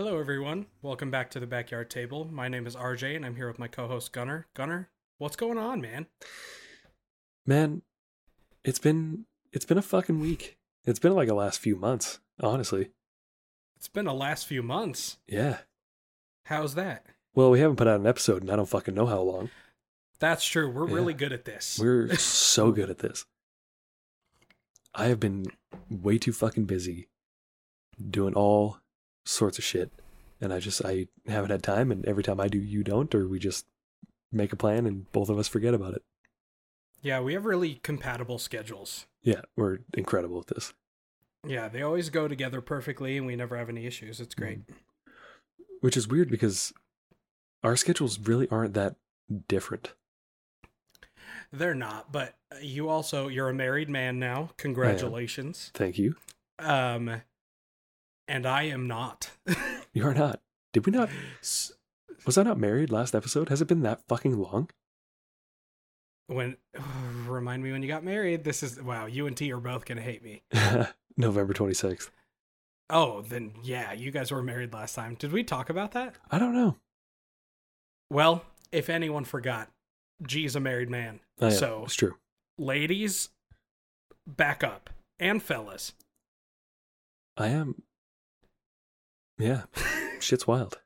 Hello, everyone. Welcome back to the Backyard Table. My name is RJ, and I'm here with my co-host Gunner. Gunner, what's going on, man? Man, it's been it's been a fucking week. It's been like the last few months, honestly. It's been the last few months. Yeah. How's that? Well, we haven't put out an episode and I don't fucking know how long. That's true. We're Yeah. really good at this. We're so good at this. I have been way too fucking busy doing all sorts of shit. And I just I haven't had time and every time I do you don't or we just make a plan and both of us forget about it. yeah, we have really compatible schedules. Yeah, we're incredible at this. Yeah, they always go together perfectly, and we never have any issues. It's great. Which is weird because our schedules really aren't that different. They're not, but you also you're a married man now. Congratulations. Thank you. Um, and I am not. You are not. Did we not? Was I not married last episode? Has it been that fucking long? when remind me when you got married. This is wow. You and T are both gonna hate me. November 26th. Oh, then yeah, you guys were married last time. Did we talk about that? I don't know. Well, if anyone forgot, G's a married man. Oh, I am. So- it's true. Ladies, back up. And fellas. I am. Yeah, shit's wild.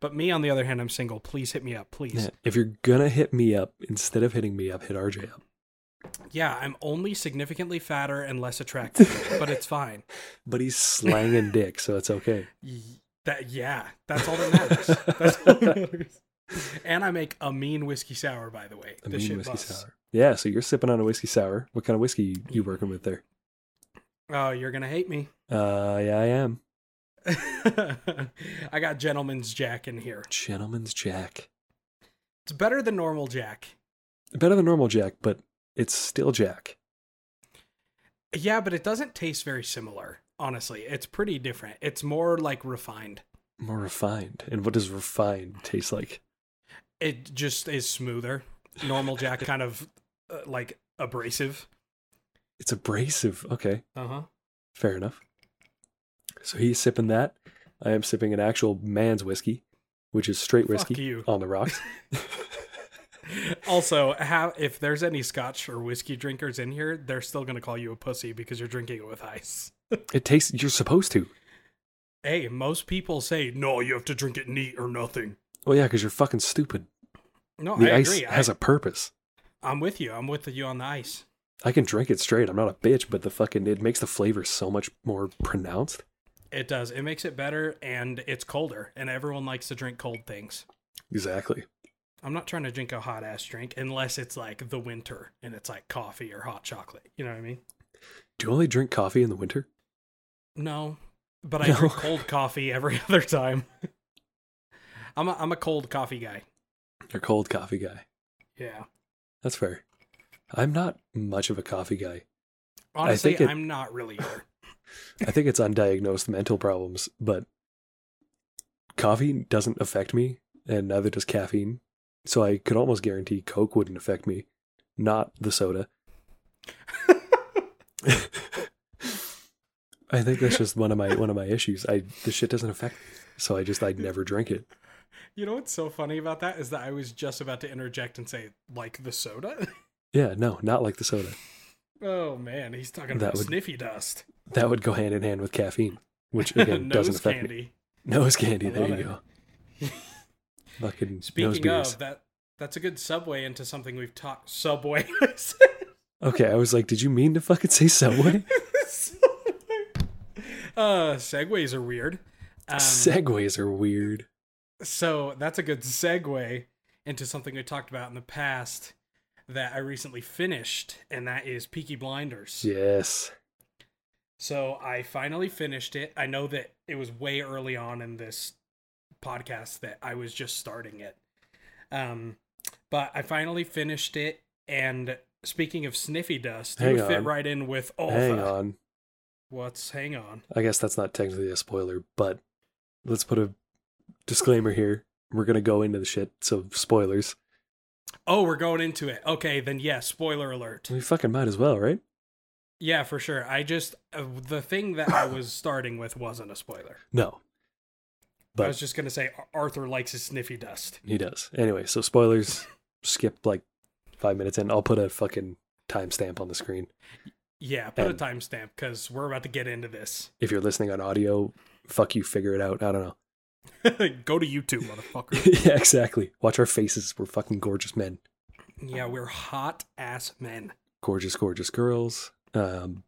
But me, on the other hand, I'm single. Please hit me up, please. Yeah. If you're gonna hit me up, instead of hitting me up, hit RJ up. Yeah, I'm only significantly fatter and less attractive, but it's fine. But he's slanging dick, so it's okay. That yeah, that's all that matters. that's all that matters. And I make a mean whiskey sour, by the way. A This mean whiskey busts. sour. Yeah, so you're sipping on a whiskey sour. What kind of whiskey you working with there? Oh, you're gonna hate me. Uh, yeah, I am. I got Gentleman's Jack in here. Gentleman's Jack. It's better than normal Jack. Better than normal Jack, but it's still Jack. Yeah, but it doesn't taste very similar. Honestly, it's pretty different. It's more like refined. More refined. And what does refined taste like? It just is smoother. Normal Jack kind of uh, like abrasive. It's abrasive. Okay. Uh huh. Fair enough. So he's sipping that. I am sipping an actual man's whiskey, which is straight whiskey on the rocks. Also, how if there's any Scotch or whiskey drinkers in here, they're still gonna call you a pussy because you're drinking it with ice. it tastes. You're supposed to. Hey, most people say no, you have to drink it neat or nothing. Well, yeah, because you're fucking stupid. No, The I ice agree. has I, a purpose. I'm with you. I'm with you on the ice. I can drink it straight. I'm not a bitch, but the fucking it makes the flavor so much more pronounced. It does. It makes it better, and it's colder, and everyone likes to drink cold things. Exactly. I'm not trying to drink a hot ass drink unless it's like the winter and it's like coffee or hot chocolate. You know what I mean? Do you only drink coffee in the winter? No, but I No. drink cold coffee every other time. I'm a, I'm a cold coffee guy. You're a cold coffee guy. Yeah. That's fair. I'm not much of a coffee guy. Honestly, it- I'm not really either. I think it's undiagnosed mental problems, but coffee doesn't affect me, and neither does caffeine. So I could almost guarantee Coke wouldn't affect me, not the soda. I think that's just one of my one of my issues. I the shit doesn't affect me, so I just I'd never drink it. You know what's so funny about that is that I was just about to interject and say like the soda. Yeah, no, not like the soda. oh man, he's talking That about would- sniffy dust. That would go hand in hand with caffeine, which again doesn't affect me. candy. Nose candy. There you it. go. Fucking Speaking of that, that's a good segue into something we've talked. Subway. Okay, I was like, did you mean to fucking say Subway? uh, segues are weird. Um, Segways are weird. so that's a good segue into something we talked about in the past that I recently finished, and that is Peaky Blinders. Yes. So I finally finished it. I know that it was way early on in this podcast that I was just starting it. Um, but I finally finished it. And speaking of sniffy dust, Hang you fit on. right in with all Hang the- on. What's hang on? I guess that's not technically a spoiler, but let's put a disclaimer here. We're gonna go into the shit, so spoilers. Oh, we're going into it. Okay, then yes. spoiler alert. We fucking might as well, right? Yeah, for sure. I just uh, the thing that I was starting with wasn't a spoiler. No, But I was just gonna say Arthur likes his sniffy dust. he does. Anyway, so spoilers. skip like five minutes in. I'll put a fucking timestamp on the screen. Yeah, put And- a timestamp because we're about to get into this. If you're listening on audio, fuck you, figure it out. I don't know. Go to YouTube, motherfucker. yeah, exactly. Watch our faces. We're fucking gorgeous men. yeah, we're hot ass men. Gorgeous, gorgeous girls. Um,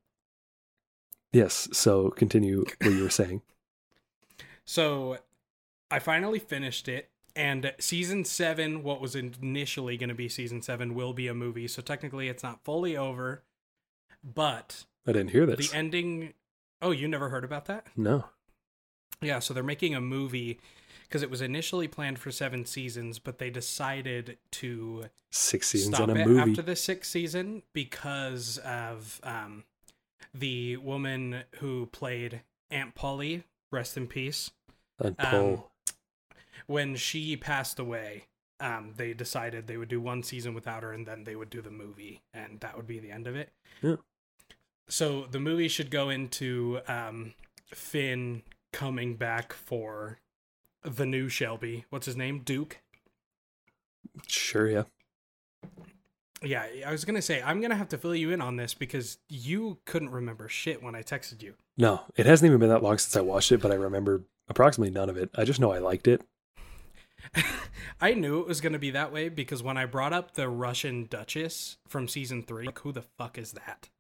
yes. So continue what you were saying. So I finally finished it, and season seven, what was initially going to be season seven, will be a movie. So technically, it's not fully over, but I didn't hear this. the ending. Oh, you never heard about that? no. Yeah, so they're making a movie because it was initially planned for seven seasons, but they decided to Six seasons stop on a it movie. after the sixth season because of um, the woman who played Aunt Polly, rest in peace. And um, When she passed away, um, they decided they would do one season without her and then they would do the movie, and that would be the end of it. Yeah. So the movie should go into um, Finn coming back for the new Shelby. What's his name? Duke. sure, yeah. Yeah, I was gonna say I'm gonna have to fill you in on this because you couldn't remember shit when I texted you. No, it hasn't even been that long since I watched it, but I remember approximately none of it. I just know I liked it. I knew it was gonna be that way because when I brought up the Russian Duchess from season three, like who the fuck is that?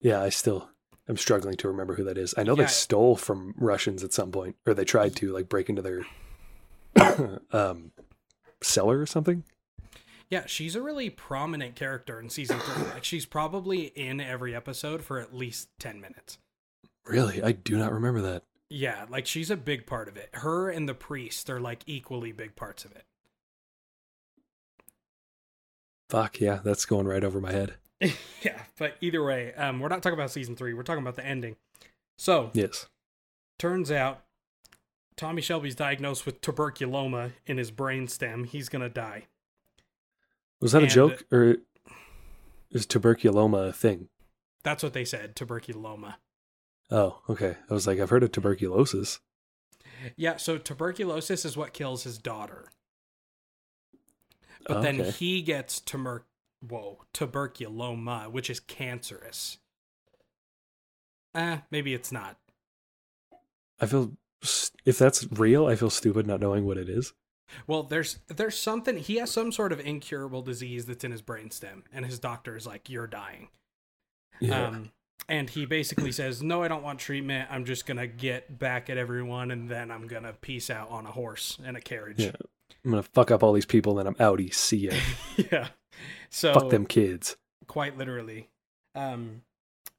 Yeah, I still I'm struggling to remember who that is. I know Yeah. they stole from Russians at some point, or they tried to like break into their um cellar or something. Yeah, she's a really prominent character in season three. Like she's probably in every episode for at least ten minutes. Really, I do not remember that. Yeah, like she's a big part of it. Her and the priest are like equally big parts of it. Fuck yeah, that's going right over my head. yeah, but either way, um, we're not talking about season three. We're talking about the ending. So Yes. turns out Tommy Shelby's diagnosed with tuberculoma in his brainstem. He's gonna die. Was that a joke or is tuberculoma a thing? That's what they said. Tuberculoma. Oh, okay. I was like, I've heard of tuberculosis. Yeah. So tuberculosis is what kills his daughter. But then he gets tuber whoa tuberculoma, which is cancerous. Eh, maybe it's not. I feel if that's real, I feel stupid not knowing what it is. Well, there's there's something he has some sort of incurable disease that's in his brainstem, and his doctor is like, "You're dying." Yeah. Um, and he basically says, "No, I don't want treatment. I'm just gonna get back at everyone, and then I'm gonna peace out on a horse and a carriage." yeah. I'm gonna fuck up all these people, and then I'm outie. See ya. yeah. So fuck them kids. quite literally. Um,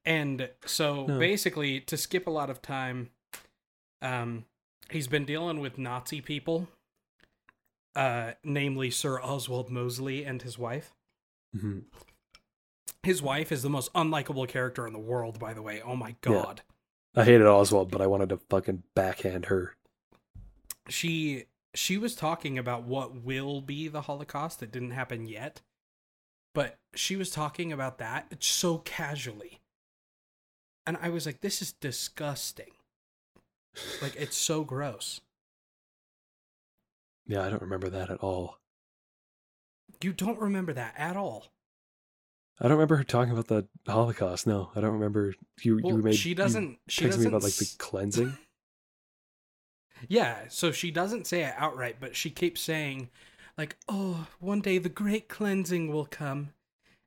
and so No. basically, to skip a lot of time, um, he's been dealing with Nazi people, uh, namely Sir Oswald Mosley and his wife. hmm His wife is the most unlikable character in the world, by the way. Oh my god. I hated Oswald, but I wanted to fucking backhand her. She she was talking about what will be the Holocaust that didn't happen yet. But she was talking about that so casually. And I was like, this is disgusting. Like it's so gross. Yeah, I don't remember that at all. You don't remember that at all. I don't remember her talking about the Holocaust. No, I don't remember. You Well, you made she doesn't she doesn't me about like the cleansing. Yeah, so she doesn't say it outright, but she keeps saying, like, oh, one day the great cleansing will come,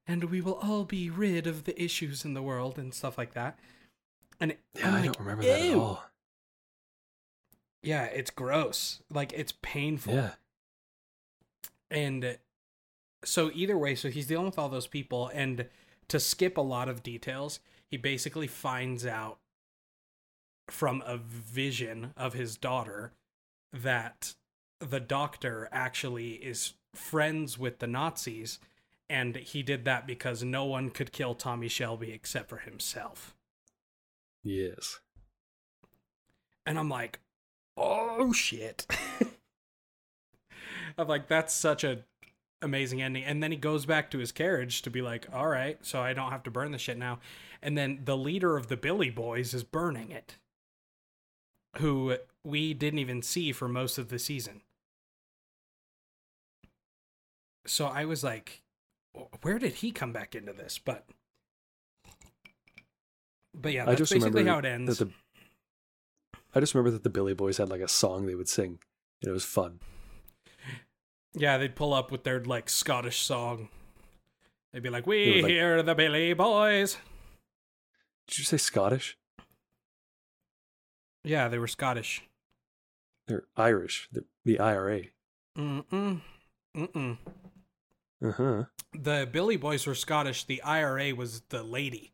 and we will all be rid of the issues in the world and stuff like that. And Yeah, I'm I like, don't remember that at all. Yeah, it's gross. Like it's painful. Yeah, And so either way, so he's dealing with all those people, and to skip a lot of details, he basically finds out from a vision of his daughter that the doctor actually is friends with the Nazis, and he did that because no one could kill Tommy Shelby except for himself. yes. And I'm like, oh shit. I'm like, that's such a amazing ending. And then he goes back to his carriage to be like, all right, so I don't have to burn the shit now. And then the leader of the Billy Boys is burning it, who we didn't even see for most of the season. So I was like, where did he come back into this? But, but yeah, I that's just basically remember how it ends. that the I just remember that the Billy Boys had like a song they would sing, and it was fun. Yeah, they'd pull up with their like Scottish song. They'd be like, "We like- hear the Billy Boys." Did you say Scottish? Yeah, they were Scottish. They're Irish. They're the IRA. Mm mm mm mm. Uh huh. The Billy Boys were Scottish. The IRA was the lady,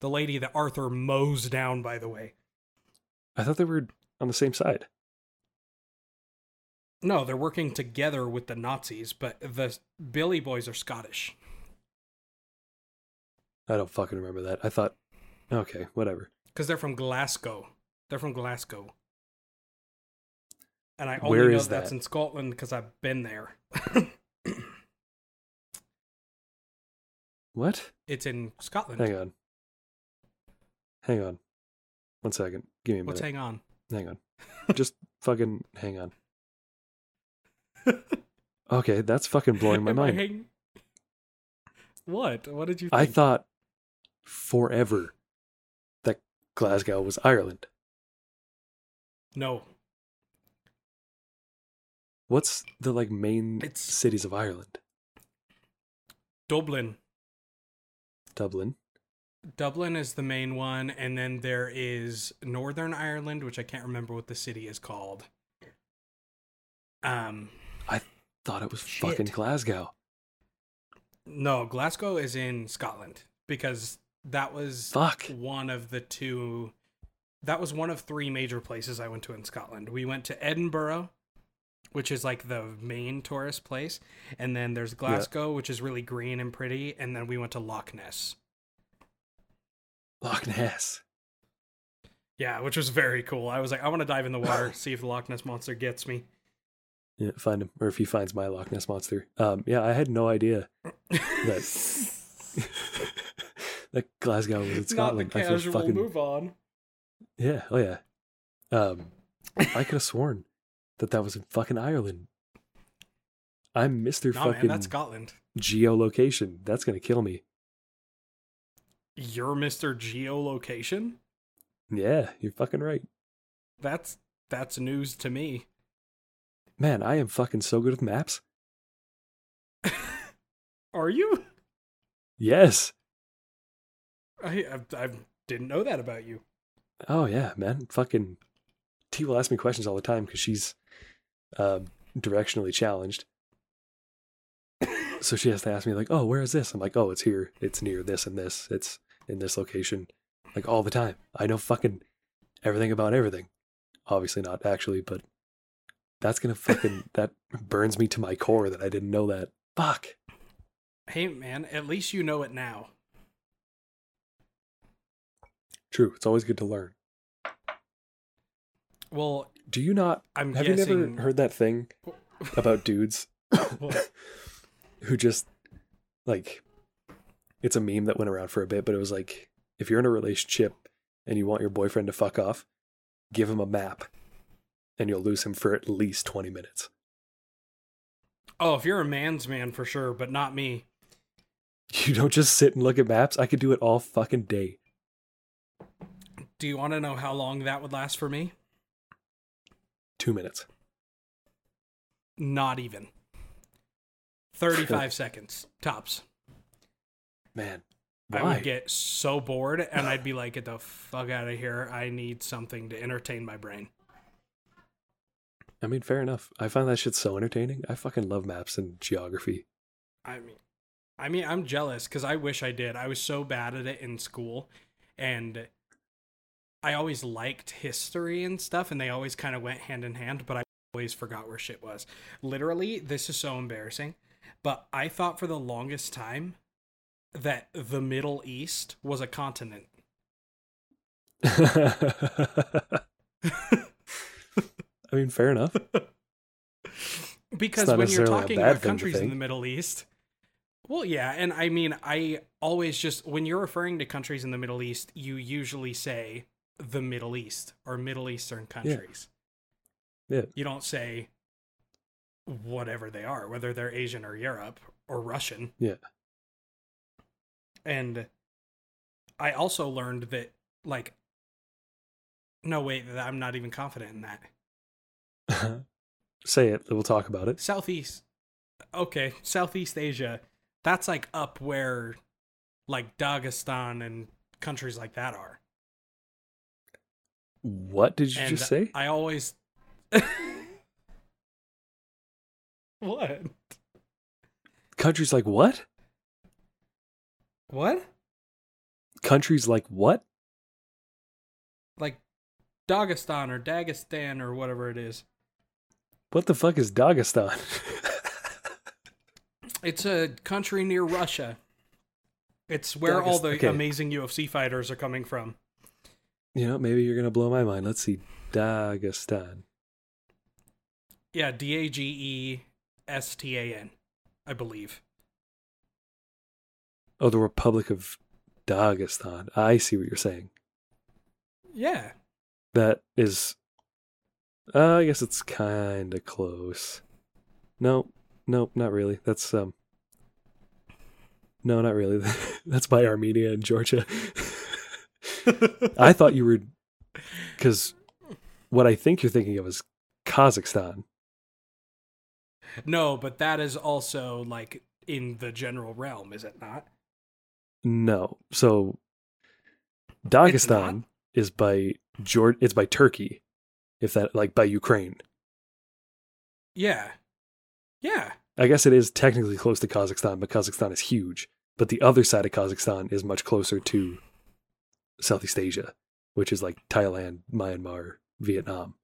the lady that Arthur mows down. By the way, I thought they were on the same side. no, they're working together with the Nazis, but the Billy Boys are Scottish. I don't fucking remember that. I thought, okay, whatever. because they're from Glasgow. They're from Glasgow. And I only Where know that's that? in Scotland because I've been there. What? it's in Scotland. Hang on. Hang on. One second. Give me a minute. What's hang on? hang on. Just fucking hang on. Okay, that's fucking blowing my Am I mind. hang- What? What did you think? I thought forever that Glasgow was Ireland. no. What's the like main It's- cities of Ireland? Dublin. Dublin. Dublin is the main one, and then there is Northern Ireland, which I can't remember what the city is called. Um, I Thought it was Shit. fucking Glasgow. no, Glasgow is in Scotland because that was Fuck. one of the two that was one of three major places I went to in Scotland. We went to Edinburgh, which is like the main tourist place, and then there's Glasgow, which is really green and pretty, and then we went to Loch Ness. Loch Ness. Yeah, which was very cool. I was like, I want to dive in the water, see if the Loch Ness monster gets me. Yeah, find him, or if he finds my Loch Ness monster. Um, yeah, I had no idea that that Glasgow was in Scotland. Not the Scotland. I casual fucking move on. yeah. Oh yeah. Um, I could have sworn that that was in fucking Ireland. I'm Mister No, man, fucking that's Scotland. geolocation. That's gonna kill me. You're Mr. Geolocation? Yeah, you're fucking right, That's that's news to me. man. I am fucking so good with maps. Are you? Yes. I, I I didn't know that about you. Oh yeah, man. Fucking Will ask me questions all the time because she's um, directionally challenged. so she has to ask me like, "Oh, where is this?" I'm like, "Oh, it's here. It's near this and this. It's in this location." Like all the time. I know fucking everything about everything. Obviously not actually, but that's gonna fucking that burns me to my core that I didn't know that. Fuck. Hey man, at least you know it now. True. It's always good to learn. Well, Do you not? I'm have guessing. you never heard that thing about dudes who just like it's a meme that went around for a bit, but it was like if you're in a relationship and you want your boyfriend to fuck off, give him a map and you'll lose him for at least 20 minutes. Oh, if you're a man's man for sure, but not me. You don't just sit and look at maps. I could do it all fucking day. Do you want to know how long that would last for me? 2 minutes. Not even. 35 seconds tops. Man. I would get so bored and I'd be like, get the fuck out of here. I need something to entertain my brain. I mean, fair enough. I find that shit so entertaining. I fucking love maps and geography. I mean, I mean, I'm jealous because I wish I did. I was so bad at it in school, and I always liked history and stuff, and they always kind of went hand in hand. But I always forgot where shit was. Literally, this is so embarrassing. But I thought for the longest time that the Middle East was a continent. I mean, fair enough. because when you're talking about countries in the Middle East, well, yeah, and I mean, I always just when you're referring to countries in the Middle East, you usually say the Middle East or Middle Eastern countries. Yeah. You don't say whatever they are, whether they're Asian or Europe or Russian. Yeah. And I also learned that, like, no, wait, I'm not even confident in that. Say it. We'll talk about it. Southeast. Okay, Southeast Asia. That's like up where like Dagestan and countries like that are. What did you and just say? I always What? Countries like what? What? Countries like what? Like Dagestan or Dagestan or whatever it is. What the fuck is Dagestan? It's a country near Russia. It's where all the okay. amazing UFC fighters are coming from. You know, maybe you're gonna blow my mind. Let's see. Dagestan. Yeah, D A G E S T A N, I believe. Oh, the Republic of Dagestan. I see what you're saying. Yeah. That is. Uh, I guess it's kind of close. No, no, not really. That's um. No, not really. That's by Armenia and Georgia. I thought you were, because what I think you're thinking of is Kazakhstan. No, but that is also like in the general realm, is it not? No, so Dagestan is by Georgia. It's by Turkey, if that like by Ukraine. Yeah. Yeah. I guess it is technically close to Kazakhstan, but Kazakhstan is huge. But the other side of Kazakhstan is much closer to Southeast Asia, which is like Thailand, Myanmar, Vietnam.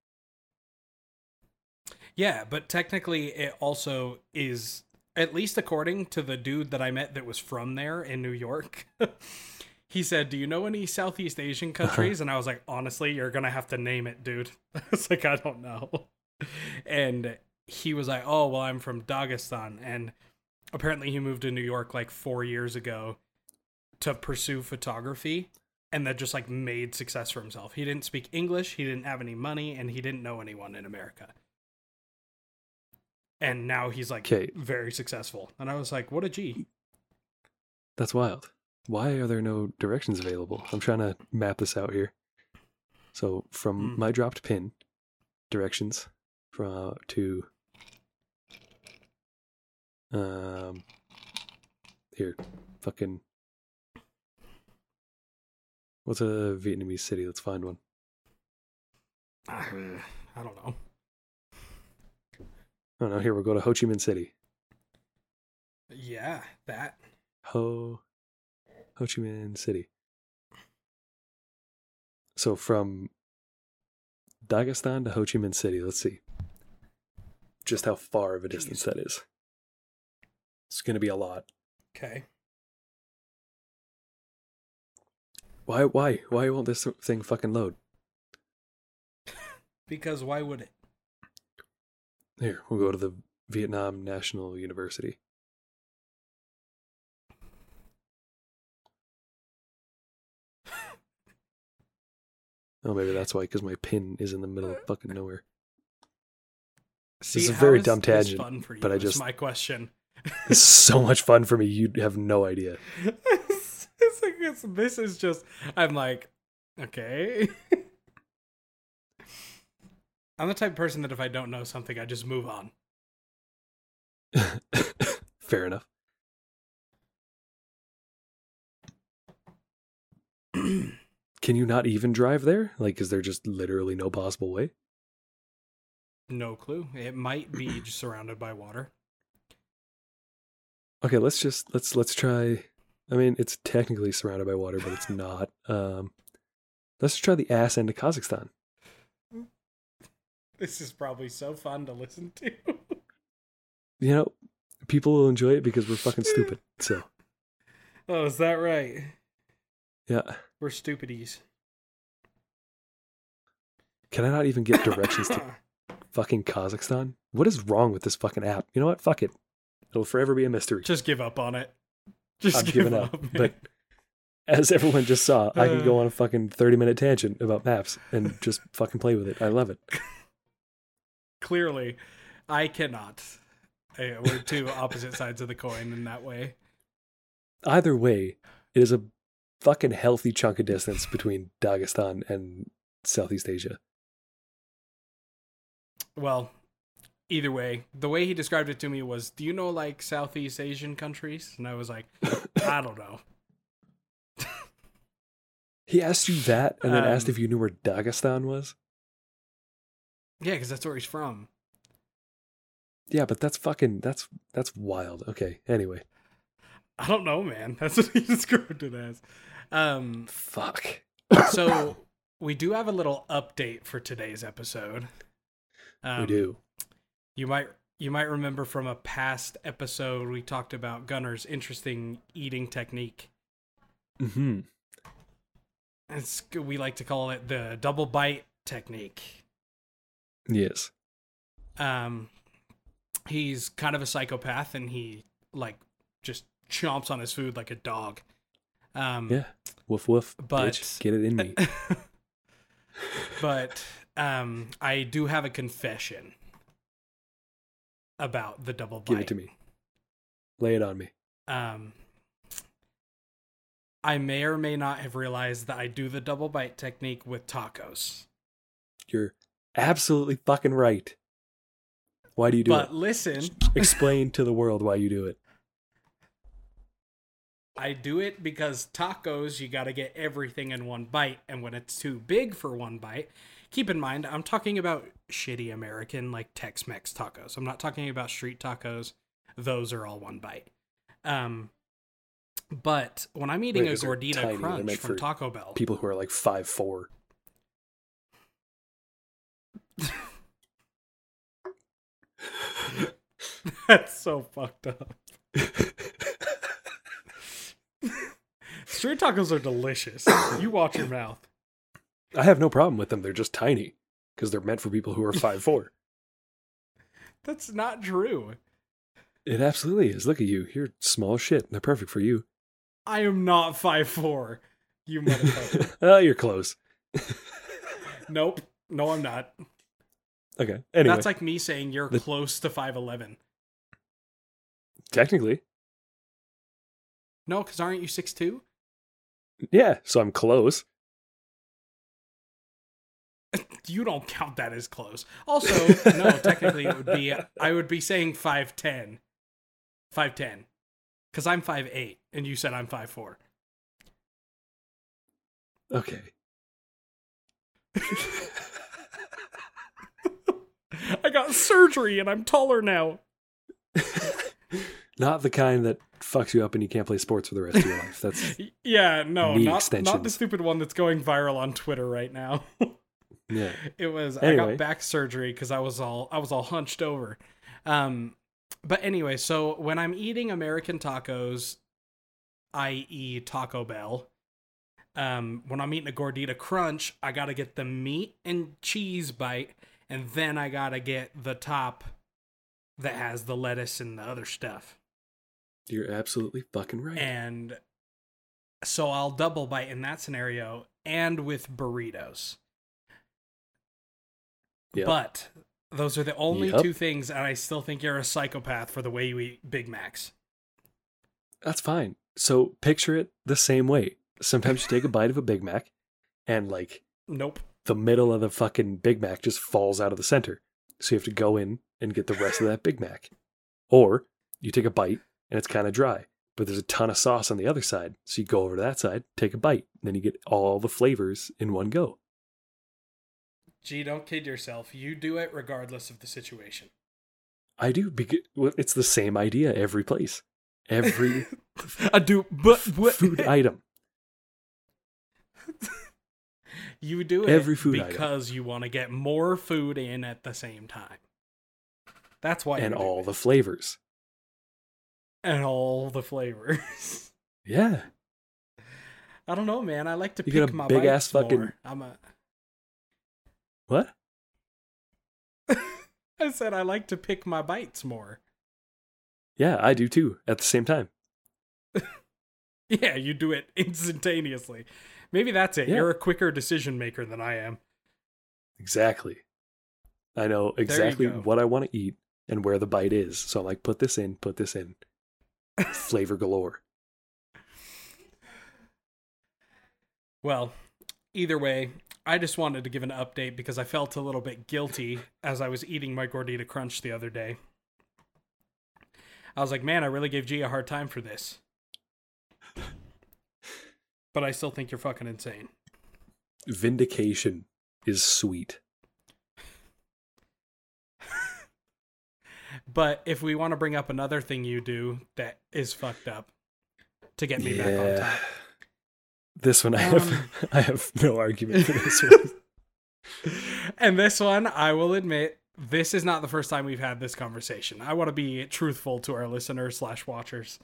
Yeah, but technically it also is at least according to the dude that I met that was from there in New York. he said, "Do you know any Southeast Asian uh-huh. countries?" and I was like, "Honestly, you're going to have to name it, dude." I was like, "I don't know." And he was like, "Oh, well, I'm from Dagestan." And apparently he moved to New York like 4 years ago to pursue photography and that just like made success for himself. He didn't speak English, he didn't have any money, and he didn't know anyone in America. And now he's like 'Kay. very successful. And I was like, what a G. That's wild. Why are there no directions available? I'm trying to map this out here. So from Hmm. my dropped pin, directions from to um here, fucking what's a Vietnamese city? Let's find one. Uh, I don't know. Oh no, here we'll go to Ho Chi Minh City. Yeah, that. Ho Ho Chi Minh City. So from Dagestan to Ho Chi Minh City, let's see. Just how far of a distance that is. It's going to be a lot. Okay. Why why why won't this thing fucking load? Because why would it? Here, we'll go to the Vietnam National University. Oh, maybe that's why, because my pin is in the middle of fucking nowhere. See, is a very is dumb tangent, fun for you, but I just- my question. This is so much fun for me. You have no idea. it's, like it's, this is just I'm like, okay. I'm the type of person that if I don't know something, I just move on. Fair enough. Can you not even drive there? Like, is there just literally no possible way? no clue. It might be just surrounded by water. Okay, let's just let's let's try. I mean, it's technically surrounded by water, but it's not. Um, let's just try the ass end of Kazakhstan. This is probably so fun to listen to. You know, people will enjoy it because we're fucking stupid. So oh, is that right? yeah, We're stupidies. can I not even get directions to fucking Kazakhstan? What is wrong with this fucking app? You know what? Fuck it. It'll forever be a mystery. Just give up on it. Just I'm giving up. up. But as everyone just saw, I can go Uh. on a fucking 30 minute tangent about maps and just fucking play with it. I love it. clearly, I cannot. We're two opposite sides of the coin in that way. Either way, it is a fucking healthy chunk of distance between Dagestan and Southeast Asia. Well, either way, the way he described it to me was, "Do you know like Southeast Asian countries?" And I was like, "I don't know." He asked you that and then asked Um, if you knew where Dagestan was? Yeah, because that's where he's from. Yeah, but that's fucking that's that's wild. Okay, anyway. I don't know, man. That's what he described it as. Um, Fuck. so we do have a little update for today's episode. Um, we do. You might you might remember from a past episode we talked about Gunner's interesting eating technique. Mm-hmm. It's we like to call it the double bite technique. Yes. Um, he's kind of a psychopath, and he like just chomps on his food like a dog. Um, Yeah. Woof woof. But- bitch, get it in me. but um, I do have a confession about the double bite. Give it to me. Lay it on me. Um, I may or may not have realized that I do the double bite technique with tacos. You're absolutely fucking right. Why do you do but it? But listen, Explain to the world why you do it. I do it because tacos, you got to get everything in one bite. And when it's too big for one bite, keep in mind, I'm talking about shitty American, like Tex Mex tacos. I'm not talking about street tacos. Those are all one bite. Um, but when I'm eating Right, a gordita. Crunch from Taco Bell, People who are like five four. that's so fucked up. Street tacos are delicious. You watch your mouth. I have no problem with them. They're just tiny because they're meant for people who are five four. That's not true. It absolutely is. Look at you. You're small shit. They're perfect for you. I am not five four. You motherfucker. oh, you're close. nope. No, I'm not. Okay. Anyway, That's like me saying you're The- close to five eleven. technically, No, because aren't you six two? yeah. So I'm close. You don't count that as close. Also, no, technically it would be I would be saying five ten. Five ten. Because I'm five eight and you said I'm five four. Okay. I got surgery and I'm taller now. Not the kind that fucks you up and you can't play sports for the rest of your life. That's Yeah, no, not not the stupid one that's going viral on Twitter right now. Yeah. it was I got back surgery because I was all I was all hunched over. Um, but anyway, so when I'm eating American tacos, i.e. Taco Bell, um, when I'm eating a gordita crunch, I gotta get the meat and cheese bite, and then I gotta get the top that has the lettuce and the other stuff. You're absolutely fucking right. And so I'll double bite in that scenario and with burritos. Yep. But those are the only Yep. two things, and I still think you're a psychopath for the way you eat Big Macs. That's fine. So picture it the same way. Sometimes you take a bite of a Big Mac and like Nope. the middle of the fucking Big Mac just falls out of the center. So you have to go in and get the rest of that Big Mac. Or you take a bite and it's kind of dry, but there's a ton of sauce on the other side. So you go over to that side, take a bite, and then you get all the flavors in one go. Gee, don't kid yourself. You do it regardless of the situation. I do because well, it's the same idea every place. Every I do, but, but food item. you do it Every food item. because you want to get more food in at the same time. That's why. and all it. the flavors. and all the flavors. Yeah. I don't know, man. I like to You pick a my big ass fucking- more. I'm a What? I said I like to pick my bites more. Yeah, I do too. At the same time. Yeah, you do it instantaneously. Maybe that's it. Yeah. You're a quicker decision maker than I am. Exactly. I know exactly what I want to eat and where the bite is. So I'm like, put this in, put this in. Flavor galore. Well, either way, I just wanted to give an update because I felt a little bit guilty as I was eating my Gordita Crunch the other day. I was like, man, I really gave G a hard time for this. But I still think you're fucking insane. Vindication is sweet. But if we want to bring up another thing you do that is fucked up to get me back on top. This one I Um. have I have no argument for this one. and this one, I will admit, this is not the first time we've had this conversation. I want to be truthful to our listeners slash watchers.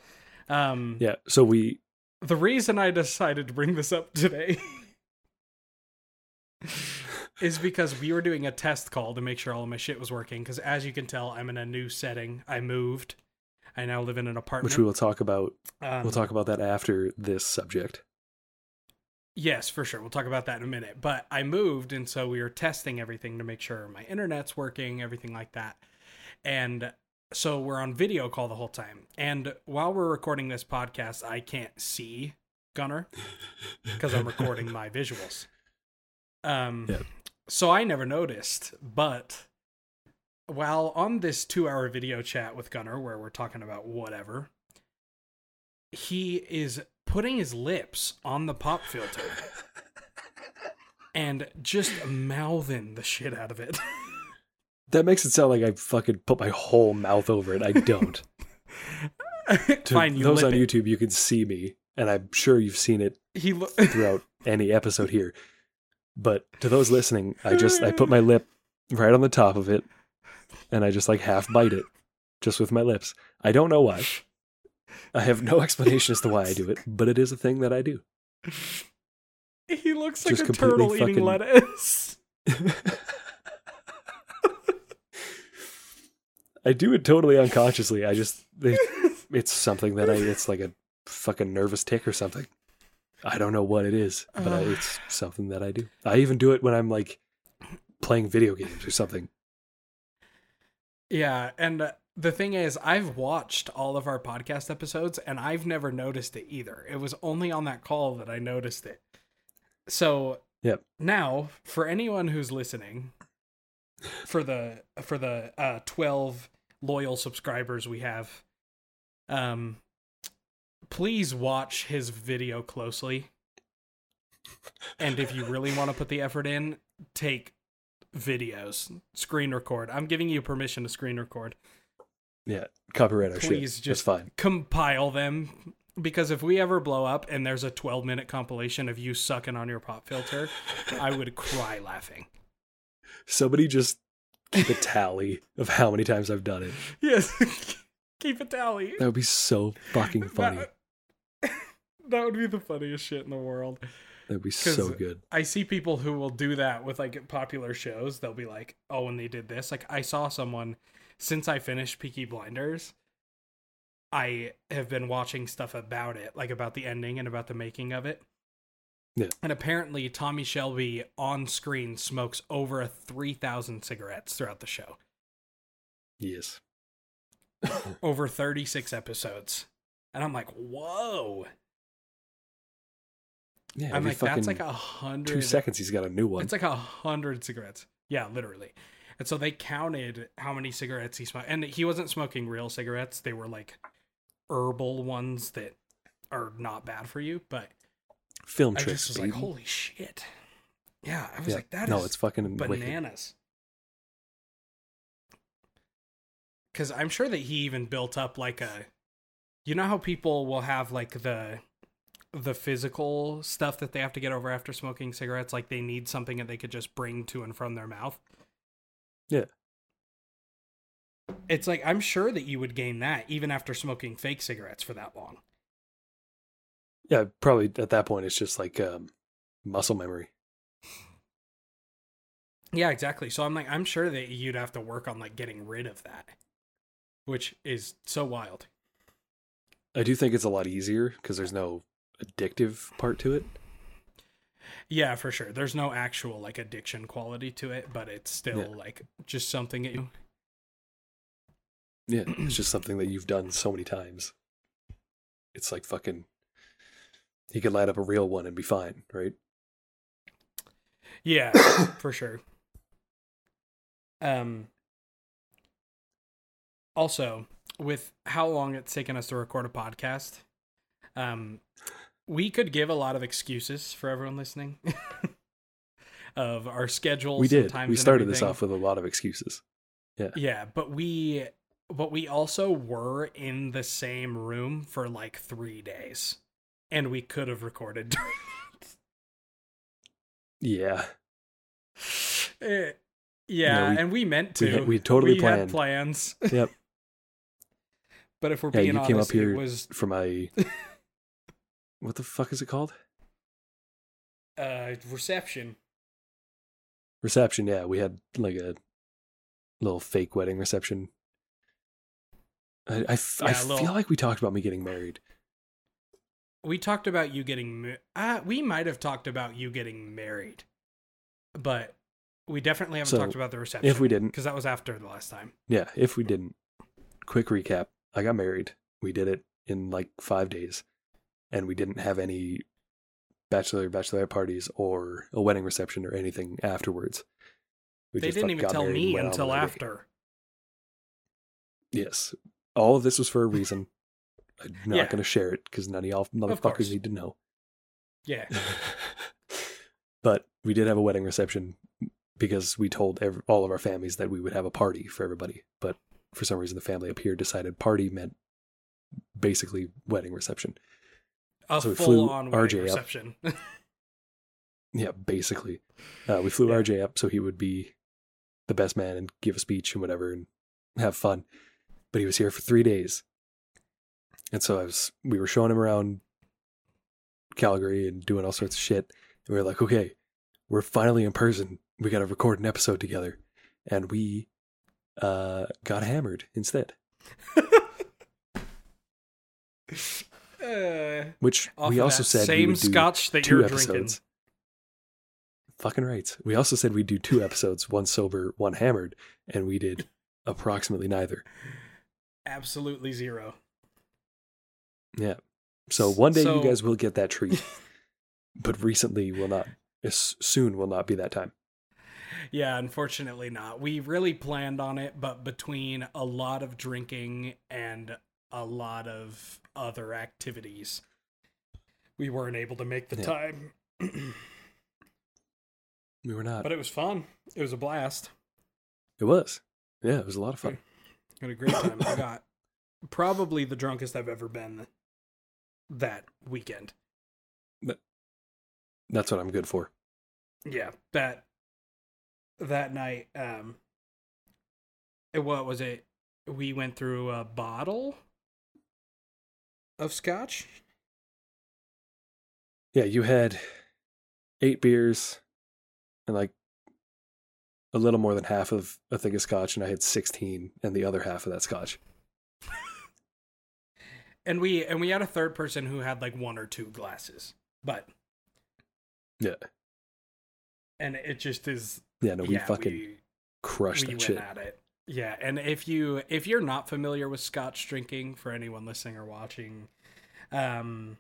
Um, Yeah. So we The reason I decided to bring this up today is because we were doing a test call to make sure all of my shit was working. Because as you can tell, I'm in a new setting. I moved. I now live in an apartment. which we will talk about Um, we'll talk about that after this subject. Yes, for sure. We'll talk about that in a minute. But I moved, and so we were testing everything to make sure my internet's working, everything like that. And so we're on video call the whole time. And while we're recording this podcast, I can't see Gunner because I'm recording my visuals. Um, so I never noticed. But while on this two-hour video chat with Gunner, where we're talking about whatever, he is putting his lips on the pop filter and just mouthing the shit out of it. That makes it sound like I fucking put my whole mouth over it. I don't. To Fine, you those on it. YouTube, you can see me, and I'm sure you've seen it He lo- throughout any episode here. But to those listening, I just I put my lip right on the top of it, and I just like half bite it, just with my lips. I don't know why. I have no explanation as to why I do it, but it is a thing that I do. he looks like Just a turtle eating lettuce. I do it totally unconsciously. I just it, it's something that I it's like a fucking nervous tick or something. I don't know what it is, but I, it's something that I do. I even do it when I'm like playing video games or something. Yeah, and uh, the thing is, I've watched all of our podcast episodes and I've never noticed it either. It was only on that call that I noticed it. So, Yep. now for anyone who's listening, for the for the uh, twelve loyal subscribers we have, um, please watch his video closely. And if you really want to put the effort in, take videos, screen record. I'm giving you permission to screen record. Yeah, copyright our Please shit. just- That's fine. Compile them because if we ever blow up and there's a 12 minute compilation of you sucking on your pop filter, I would cry laughing. Somebody just keep a tally of how many times I've done it. Yes. Keep a tally. That would be so fucking funny. That, that would be the funniest shit in the world. That'd be so good. I see people who will do that with like popular shows. They'll be like, "Oh, when they did this." Like I saw someone since I finished Peaky Blinders. I have been watching stuff about it, like about the ending and about the making of it. Yeah. And apparently, Tommy Shelby on screen smokes over a three thousand cigarettes throughout the show, Yes. over thirty six episodes. And I'm like, whoa! Yeah, I'm like, that's like a hundred. two seconds he's got a new one. It's like a hundred cigarettes. Yeah, literally. And so they counted how many cigarettes he smoked, and he wasn't smoking real cigarettes. They were like herbal ones that are not bad for you. But Film I tricks. just was like, holy shit! Yeah, I was Yeah. like, that is no, it's fucking bananas. Because I'm sure that he even built up like a, you know how people will have like the, the physical stuff that they have to get over after smoking cigarettes, like they need something that they could just bring to and from their mouth. Yeah. It's like I'm sure that you would gain that even after smoking fake cigarettes for that long. Yeah, probably at that point it's just like um, muscle memory. Yeah, exactly. So I'm like, I'm sure that you'd have to work on like getting rid of that, which is so wild. I do think it's a lot easier because there's no addictive part to it. Yeah, for sure. There's no actual like addiction quality to it, but it's still Yeah. like just something that you. Yeah, it's just something that you've done so many times. It's like fucking. He could light up a real one and be fine, right? Yeah, for sure. Um. Also, with how long it's taken us to record a podcast, um, we could give a lot of excuses for everyone listening. of our schedules. we did. We started this off with a lot of excuses. Yeah, Yeah, but we but we also were in the same room for like 3 days and we could have recorded Yeah, Eh, yeah, No, we- and we meant we to. had- we totally we planned. had plans. Yep. but if we're Yeah, being you came honest, up here- it was for my. What the fuck is it called? uh reception. Reception. Yeah, we had like a little fake wedding reception. I I, f- I Yeah, little- feel like we talked about me getting married. We talked about you getting ma- uh, we might have talked about you getting married. But we definitely haven't So, talked about the reception. If we didn't, because that was after the last time. Yeah, if we didn't. Quick recap. I got married. We did it in like five days. And we didn't have any bachelor bachelorette parties or a wedding reception or anything afterwards. We they just, didn't even tell me until our day. after. Yes. All of this was for a reason. I'm not Yeah. going to share it because none of y'all motherfuckers need to know. Yeah. but we did have a wedding reception because we told ev all of our families that we would have a party for everybody. But for some reason, the family up here decided party meant basically wedding reception. A So we flew RJ up. reception. Yeah, basically. Uh, we flew Yeah. RJ up so he would be the best man and give a speech and whatever and have fun. But he was here for three days. And so I was we were showing him around Calgary and doing all sorts of shit. And we were like, okay, we're finally in person. We gotta record an episode together. And we uh got hammered instead. uh, Which we also said we same do scotch that 2 you're episodes. drinking. Fucking right. We also said we'd do two episodes, one sober, one hammered, and we did approximately neither. Absolutely zero. Yeah. So one day So- you guys will get that treat, but recently will not. Soon will not be that time. Yeah, unfortunately not. We really planned on it, but between a lot of drinking and a lot of other activities, we weren't able to make the Yeah. time. We were not. but it was fun. It was a blast. it was. Yeah, it was a lot of fun. Had a great time. I got probably the drunkest I've ever been that weekend. That's what I'm good for. Yeah, that that night. Um, what was it? We went through a bottle of scotch. Yeah, you had eight beers and like a little more than half of a thing of scotch, and I had 16 and the other half of that scotch. and we and we had a third person who had like one or two glasses but Yeah. and it just is Yeah, no, we yeah, fucking we, crushed we that shit. at it yeah and if you if you're not familiar with scotch drinking for anyone listening or watching um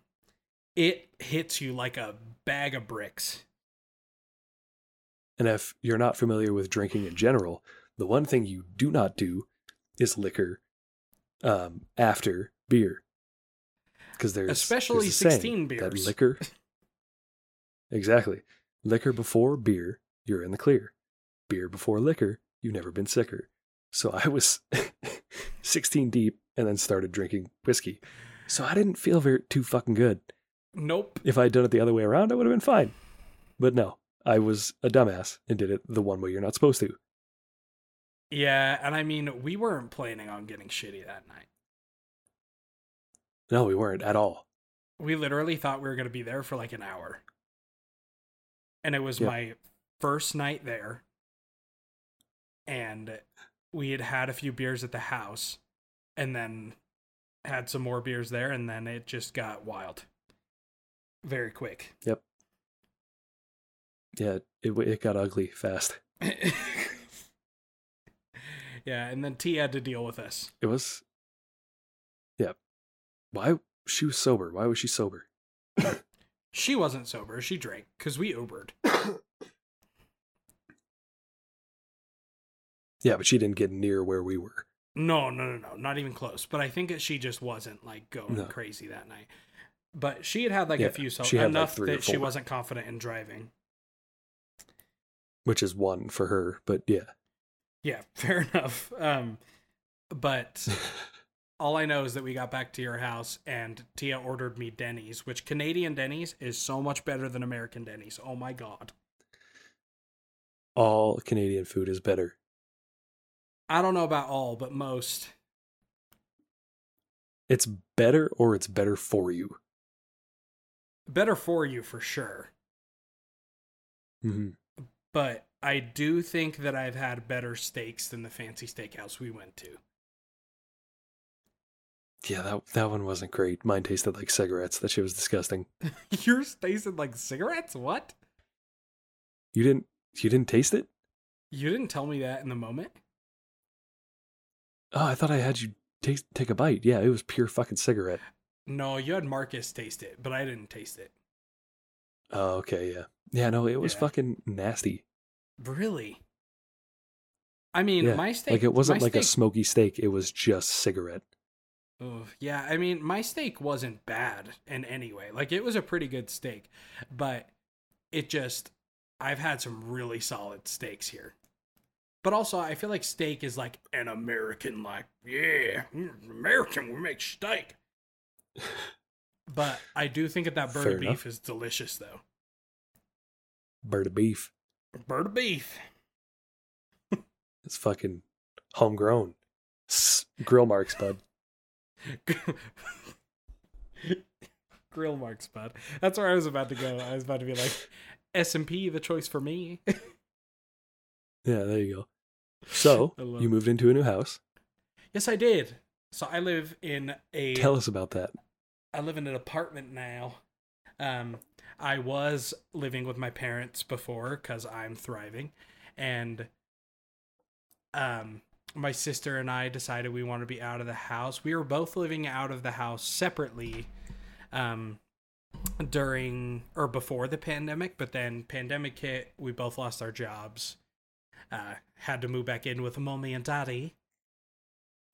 it hits you like a bag of bricks And if you're not familiar with drinking in general, the one thing you do not do is liquor um, after beer. Because there's Especially there's a saying 16 that beers. liquor. exactly, liquor before beer, you're in the clear. Beer before liquor, you've never been sicker. So I was 16 deep and then started drinking whiskey. So I didn't feel very too fucking good. nope If I'd done it the other way around, I would have been fine. But no, I was a dumbass and did it the one way you're not supposed to. yeah and i mean we weren't planning on getting shitty that night No, we weren't at all. we literally thought we were going to be there for like an hour and it was Yeah. my first night there and we had had a few beers at the house, and then had some more beers there, and then it just got wild, very quick. Yep. Yeah, it it got ugly fast. yeah, and then T had to deal with us. It was. Yeah. Why she was sober? Why was she sober? She wasn't sober; she drank because we Ubered. Yeah, but she didn't get near where we were. No, no, no, no, not even close. But I think that she just wasn't like going No. crazy that night. But she had had like Yeah, a few so like, enough three that she wasn't confident in driving. which is one for her. But yeah, Yeah, fair enough. Um, but all I know is that we got back to your house and Tia ordered me Denny's, which Canadian Denny's is so much better than American Denny's. Oh my god. all Canadian food is better. I don't know about all, but most. It's better or it's better for you. Better for you for sure. hmm But I do think that I've had better steaks than the fancy steakhouse we went to. Yeah, that that one wasn't great. Mine tasted like cigarettes. That shit was disgusting. Yours tasted like cigarettes? What? You didn't you didn't taste it? You didn't tell me that in the moment? Oh, I thought I had you taste take a bite. Yeah, it was pure fucking cigarette. No, you had Marcus taste it, but I didn't taste it. Oh, okay, yeah. Yeah, no, it was Yeah. fucking nasty. Really? I mean, Yeah, my steak like it wasn't like a smoky steak, it was just cigarette. Ugh, yeah, I mean, my steak wasn't bad in any way. Like, it was a pretty good steak, but it just, I've had some really solid steaks here. But also, I feel like steak is like an American, like, yeah, American, we make steak. But I do think that that bird Fair of beef enough. is delicious, though. Bird of beef. Bird of beef. It's fucking homegrown. S- grill marks, bud. Grill marks, bud. That's where I was about to go. I was about to be like, S and P, the choice for me. Yeah, there you go. So you moved into a new house. yes, I did. So I live in a Tell us about that. I live in an apartment now. Um, I was living with my parents before because I'm thriving, and um, my sister and I decided we want to be out of the house. We were both living out of the house separately, um, during or before the pandemic. But then pandemic hit, we both lost our jobs. Uh, had to move back in with mommy and daddy.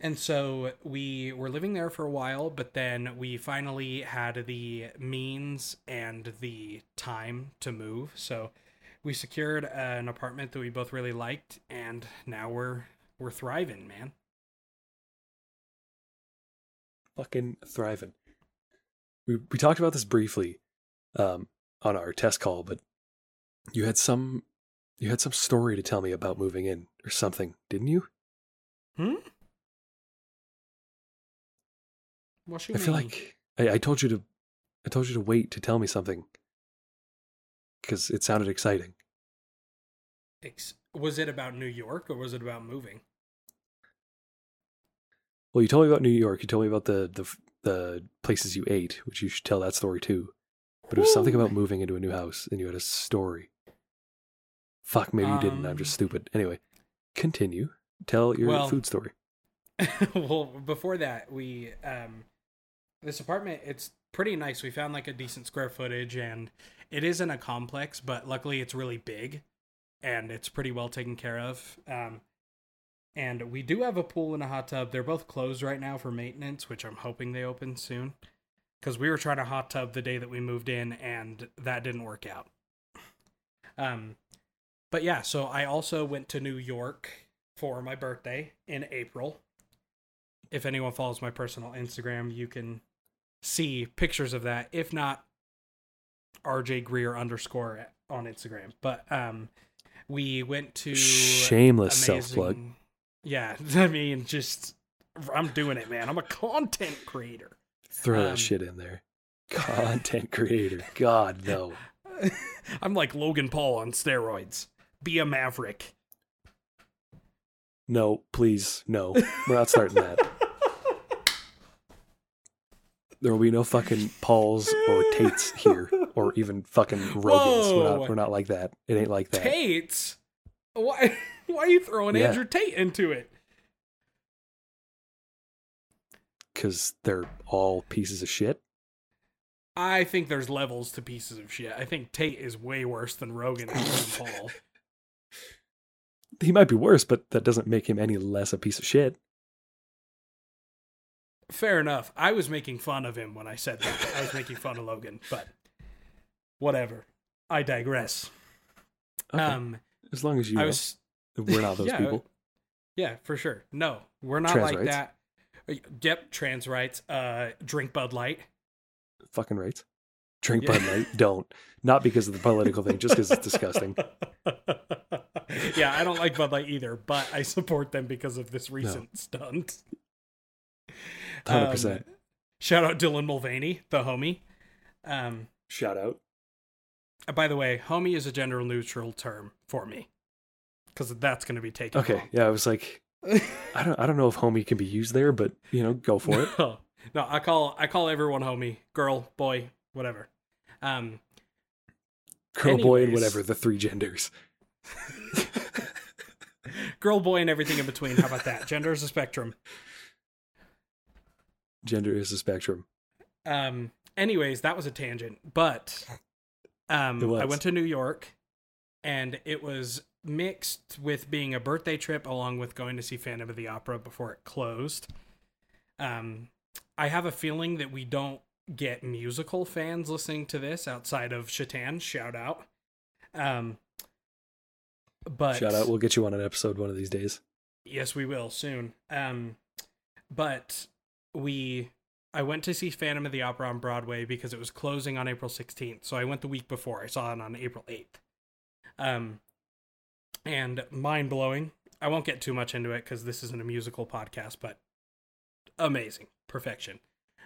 And so we were living there for a while, but then we finally had the means and the time to move. So we secured an apartment that we both really liked, and now we're we're thriving, man. Fucking thriving. We we talked about this briefly um, on our test call, but you had some you had some story to tell me about moving in or something, didn't you? Hmm. What you I feel like I, I told you to I told you to wait to tell me something because it sounded exciting. Ex- was it about New York or was it about moving? Well, you told me about New York. You told me about the the the places you ate, which you should tell that story too. But it was something about moving into a new house, and you had a story. Fuck, maybe you didn't. I'm just Um, stupid. Anyway, continue. Tell your Well- food story. well, before that, we um this apartment it's pretty nice. We found like a decent square footage and it isn't a complex, but luckily it's really big and it's pretty well taken care of. Um and we do have a pool and a hot tub. They're both closed right now for maintenance, which I'm hoping they open soon. Cuz we were trying to hot tub the day that we moved in and that didn't work out. Um but yeah, so I also went to New York for my birthday in April. If anyone follows my personal Instagram, you can see pictures of that. If not, RJ Greer underscore on Instagram. But um, we went to Shameless self plug. Yeah, I mean, just I'm doing it, man. I'm a content creator. Throw um, that shit in there. Content creator. God no. I'm like Logan Paul on steroids. Be a maverick. No, please, no. We're not starting that. There will be no fucking Pauls or Tates here, or even fucking Rogans. We're not, we're not like that. It ain't like that. Tate's? Why? Why are you throwing Yeah. Andrew Tate into it? Because they're all pieces of shit. I think there's levels to pieces of shit. I think Tate is way worse than Rogan and Paul. He might be worse, but that doesn't make him any less a piece of shit. Fair enough. I was making fun of him when I said that. I was making fun of Logan, but whatever. I digress. Okay. Um, as long as you I know, was we're not those yeah, people. Yeah, for sure. No, we're not Trans like rights. that. Yep, trans rights. Uh, drink Bud Light. Fucking rights. Drink Yeah. Bud Light. Don't. Not because of the political thing, just because it's disgusting. yeah, I don't like Bud Light either, but I support them because of this recent stunt. 100%. Um, shout out Dylan Mulvaney, the homie. Um, Shout out. uh, by the way, homie is a gender neutral term for me because that's going to be taken. Okay. Yeah, I was like, I don't I don't know if homie can be used there, but you know, go for it. no, no, I call I call everyone homie, girl, boy, whatever. Um, Girl, boy, and whatever, the three genders. girl, boy, and everything in between. How about that? Gender is a spectrum. Gender is a spectrum. Um, anyways, that was a tangent, but um, I went to New York, and it was mixed with being a birthday trip along with going to see Phantom of the Opera before it closed. Um, I have a feeling that we don't get musical fans listening to this outside of Shatan. Shout out. Um, but Shout out. We'll get you on an episode one of these days. Yes, we will soon. Um, but we, I went to see Phantom of the Opera on Broadway because it was closing on April 16th. So I went the week before. I saw it on April 8th. Um, and mind blowing. I won't get too much into it because this isn't a musical podcast, but amazing perfection.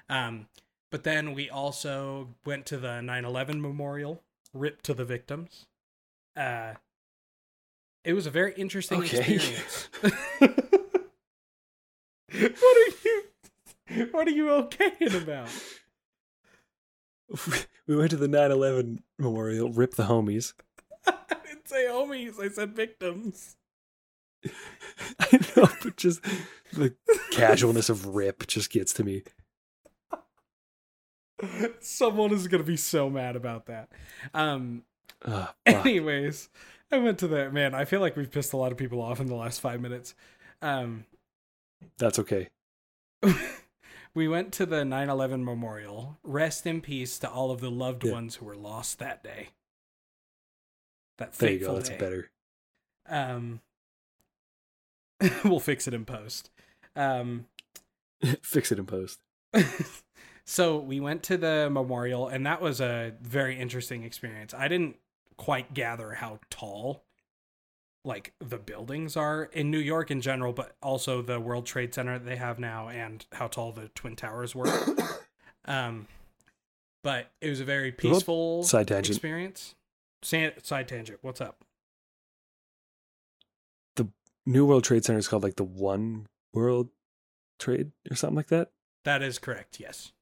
Um, but then we also went to the 9/11 memorial, rip to the victims. Uh, it was a very interesting Okay. experience. what are you? What are you okaying about? we went to the 9/11 memorial. Rip the homies. I didn't say homies. I said victims. I know, but just the casualness of rip just gets to me. Someone is gonna be so mad about that. Um. Fuck. Anyways, I went to the Man, I feel like we've pissed a lot of people off in the last five minutes. Um. That's okay. we went to the 9/11 memorial. Rest in peace to all of the loved Yeah. ones who were lost that day. That There you go. That's day. better. Um, we'll fix it in post. Um, Fix it in post. so we went to the memorial, and that was a very interesting experience. I didn't quite gather how tall, like the buildings are in New York in general, but also the World Trade Center that they have now, and how tall the Twin Towers were. um, but it was a very peaceful Side tangent. experience. Sa- Side tangent. What's up? The New World Trade Center is called like the One World Trade or something like that. That is correct. Yes.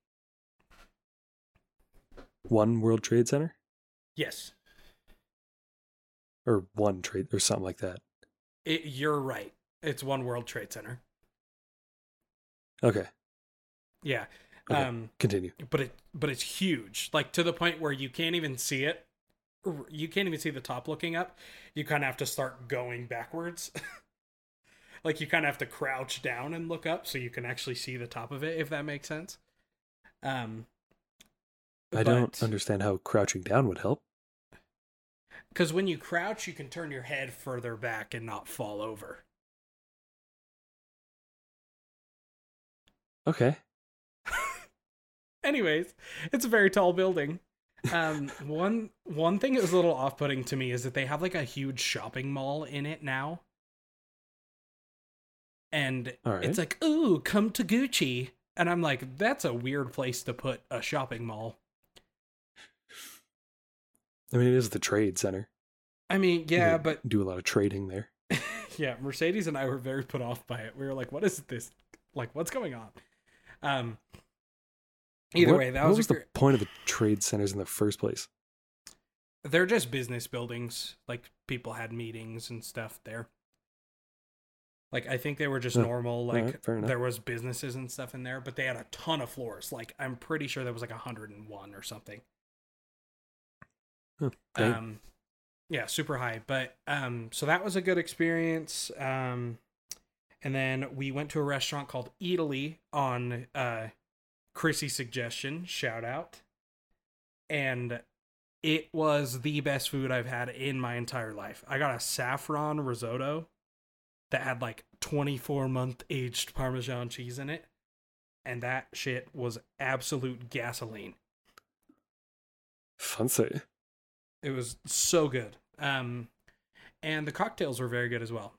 One World Trade Center Yes. Or One Trade or something like that. It, you're right. It's One World Trade Center. Okay, Yeah. Okay. Um, continue. but it but it's huge, like to the point where you can't even see it. You can't even see the top looking up. You kind of have to start going backwards. like you kind of have to crouch down and look up so you can actually see the top of it, if that makes sense. Um, I don't understand how crouching down would help. Because when you crouch, you can turn your head further back and not fall over. Okay. anyways it's a very tall building um one one thing that was a little off-putting to me is that they have like a huge shopping mall in it now and right. it's like ooh come to gucci and i'm like that's a weird place to put a shopping mall I mean, it is the trade center. i mean yeah but do a lot of trading there. yeah, Mercedes and I were very put off by it. We were like, "What is this? Like, what's going on?" Um. Either What- way, that was, was the point of the trade centers in the first place? they're just business buildings. Like people had meetings and stuff there. Like I think they were just normal. Like enough. there was businesses and stuff in there, but they had a ton of floors. Like I'm pretty sure there was like 101 or something. Huh. Um, yeah, super high. But um, so that was a good experience. Um, and then we went to a restaurant called Eataly on uh, Chrissy's suggestion. Shout out. And it was the best food I've had in my entire life. I got a saffron risotto that had like 24 month aged Parmesan cheese in it. And that shit was absolute gasoline. Fancy. It was so good. Um, and the cocktails were very good as well.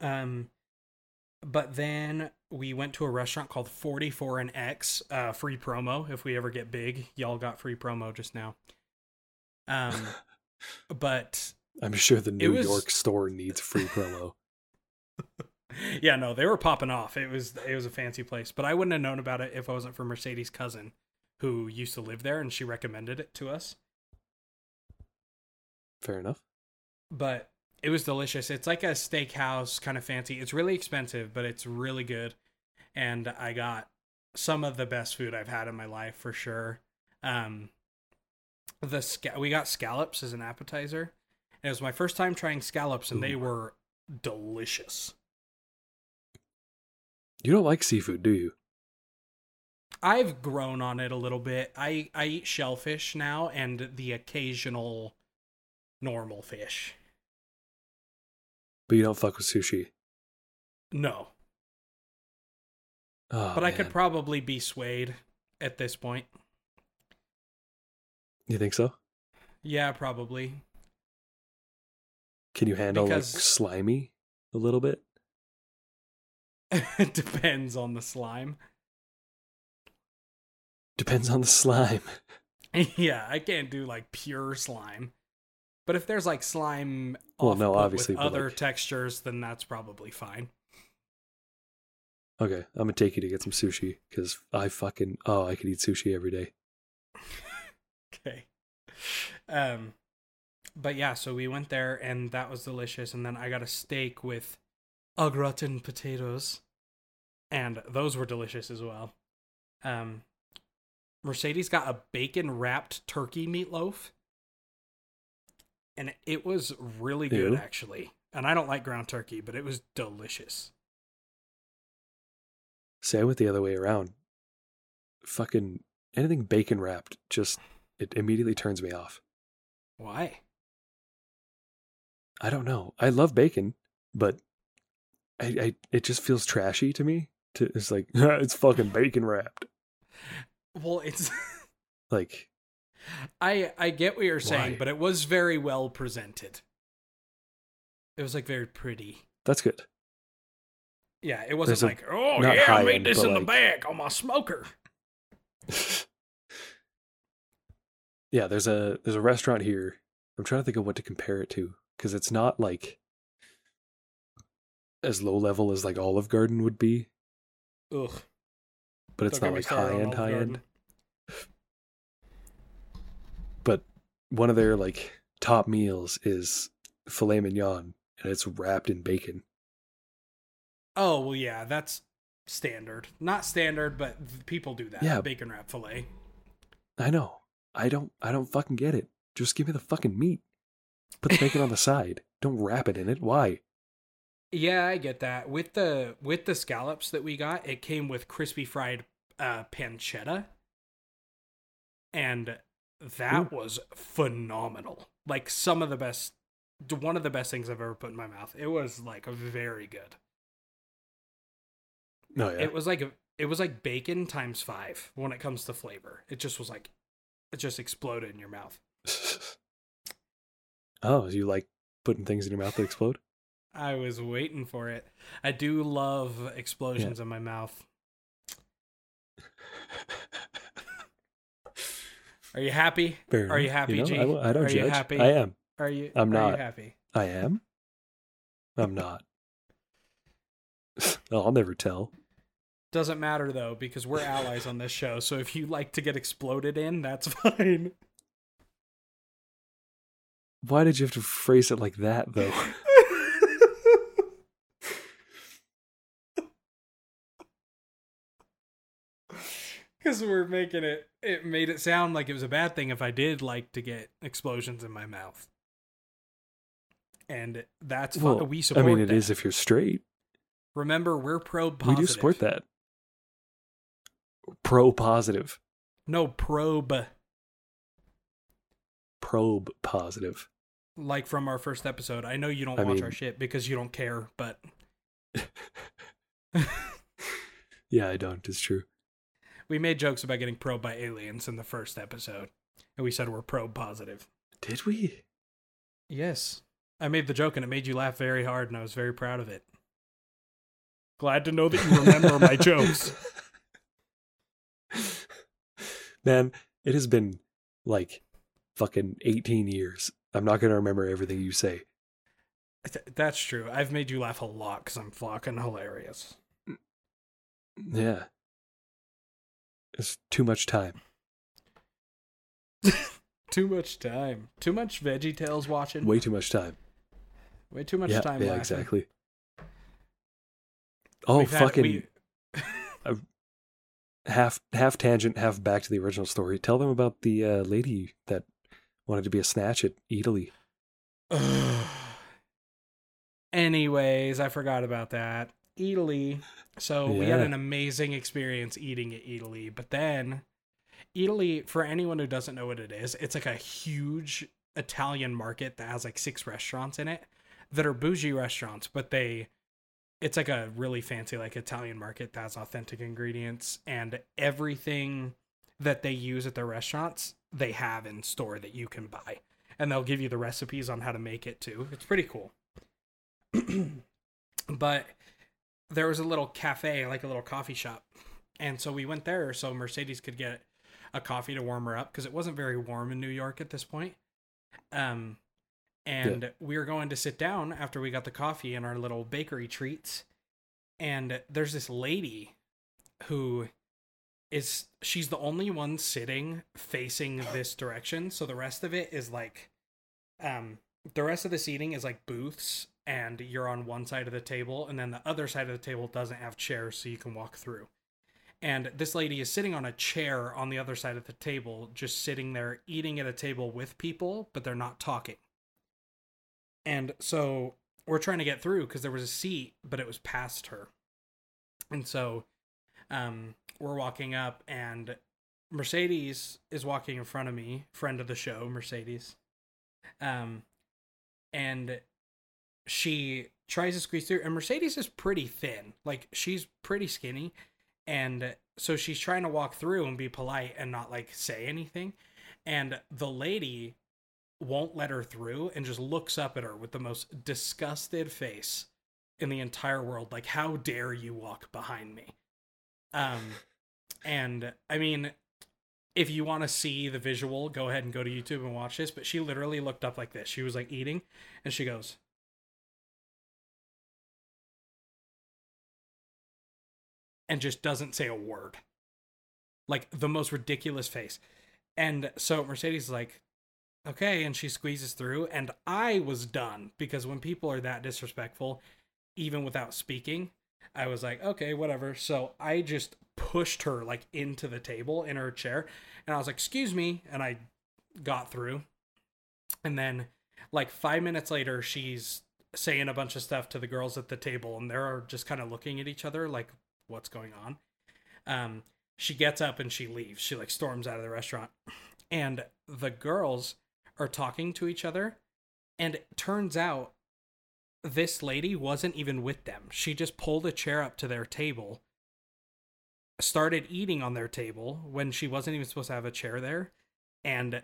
Um, but then we went to a restaurant called 44 and X, uh, free promo. If we ever get big, y'all got free promo just now. Um, but I'm sure the New was- York store needs free promo. yeah, no, they were popping off. It was it was a fancy place, but I wouldn't have known about it if I wasn't for Mercedes' cousin, who used to live there, and she recommended it to us. Fair enough. but it was delicious. It's like a steakhouse kind of fancy. It's really expensive, but it's really good. And I got some of the best food I've had in my life for sure. Um, the we got scallops as an appetizer. It was my first time trying scallops, and they were delicious. You don't like seafood, do you? I've grown on it a little bit. I I eat shellfish now and the occasional normal fish. But you don't fuck with sushi. No, Oh, but I could probably be swayed at this point. You think so? Yeah, probably. Can you handle Because- like slimy a little bit? it depends on the slime. Depends on the slime. yeah, I can't do like pure slime. But if there's like slime Well, off no, obviously, with other like- textures, then that's probably fine. Okay, I'm gonna take you to get some sushi because I fucking oh I could eat sushi every day. Okay. Um but yeah, so we went there and that was delicious and then I got a steak with au gratin potatoes and those were delicious as well. Um Mercedes got a bacon wrapped turkey meatloaf and it was really good Ew. actually. And I don't like ground turkey, but it was delicious. See, I went the other way around. Fucking anything bacon wrapped just it immediately turns me off. Why? I don't know. I love bacon, but I, I it just feels trashy to me. To it's like it's fucking bacon wrapped. Well, it's Like I I get what you're saying, Why? but it was very well presented. It was like very pretty. that's good. Yeah, it wasn't There's a- like, oh yeah, I made end, this in the like- bag on my smoker. yeah, there's a there's a restaurant here. I'm trying to think of what to compare it to because it's not like as low level as like Olive Garden would be, Ugh. but it's Don't not like high end high Garden. end. But one of their like top meals is filet mignon and it's wrapped in bacon. Oh well, yeah, that's standard. Not standard, but people do that. Yeah. bacon wrap fillet. I know. I don't I don't fucking get it. Just give me the fucking meat. Put the bacon on the side. Don't wrap it in it. Why? Yeah, I get that. With the with the scallops that we got, it came with crispy fried uh, pancetta, and that was phenomenal. Like some of the best, one of the best things I've ever put in my mouth. It was like very good. No, yeah. It was like it was like bacon times five when it comes to flavor. It just was like it just exploded in your mouth. oh, you like putting things in your mouth that explode? I was waiting for it. I do love explosions in my mouth. Are you happy? Are you happy, know, G? I, I don't Are you happy? I am. Are you? I'm Are not. you happy? I am. I'm not. oh, I'll never tell. Doesn't matter though, because we're allies on this show. So if you like to get exploded in, that's fine. Why did you have to phrase it like that, though? Because we're making it, it made it sound like it was a bad thing if I did like to get explosions in my mouth. And that's well. We support I mean, it that. is if you're straight. Remember, we're pro positive. We do support that. Pro positive. No, probe. Probe positive. Like from our first episode. I know you don't I watch mean- our shit because you don't care, but Yeah, I don't. It's true. We made jokes about getting probed by aliens in the first episode. And we said we're probe positive. Did we? Yes. I made the joke and it made you laugh very hard, and I was very proud of it. Glad to know that you remember my jokes. Man, it has been like fucking 18 years. I'm not going to remember everything you say. Th- That's true. I've made you laugh a lot because I'm fucking hilarious. Yeah. It's too much time. Too much time. Too much Veggie Tales watching. Way too much time. Way too much yeah, time. yeah, laughing. exactly. Oh, We've had- fucking we- half half tangent, half back to the original story. Tell them about the uh, lady that wanted to be a snatch at Eataly. Anyways, I forgot about that. Eataly. So we had an amazing experience eating at Eataly, but then Eataly, for anyone who doesn't know what it is, it's like a huge Italian market that has like six restaurants in it that are bougie restaurants, but they it's like a really fancy like Italian market that has authentic ingredients and everything that they use at their restaurants they have in store that you can buy and they'll give you the recipes on how to make it too. It's pretty cool. but there was a little cafe, like a little coffee shop. And so we went there so Mercedes could get a coffee to warm her up because it wasn't very warm in New York at this point. Um and we were going to sit down after we got the coffee and our little bakery treats. And there's this lady who is she's the only one sitting facing this direction so the rest of it is like um the rest of the seating is like booths and you're on one side of the table and then the other side of the table doesn't have chairs so you can walk through. And this lady is sitting on a chair on the other side of the table just sitting there eating at a table with people but they're not talking. And so we're trying to get through because there was a seat but it was past her. And so um we're walking up and mercedes is walking in front of me friend of the show mercedes. Um and she tries to squeeze through and mercedes is pretty thin. Like she's pretty skinny and so she's trying to walk through and be polite and not like say anything. And the lady won't let her through and just looks up at her with the most disgusted face in the entire world. Like how dare you walk behind me? Um and i mean if you want to see the visual go ahead and go to youtube and watch this but she literally looked up like this. She was like eating and she goes and just doesn't say a word. Like the most ridiculous face. And so mercedes is like okay and she squeezes through and i was done because when people are that disrespectful even without speaking i was like okay whatever. So i just pushed her like into the table in her chair and i was like excuse me and i got through. And then like five minutes later she's saying a bunch of stuff to the girls at the table and they're just kind of looking at each other like what's going on. Um she gets up and she leaves. She like storms out of the restaurant. And the girls are talking to each other. And it turns out this lady wasn't even with them. She just pulled a chair up to their table started eating on their table when she wasn't even supposed to have a chair there. And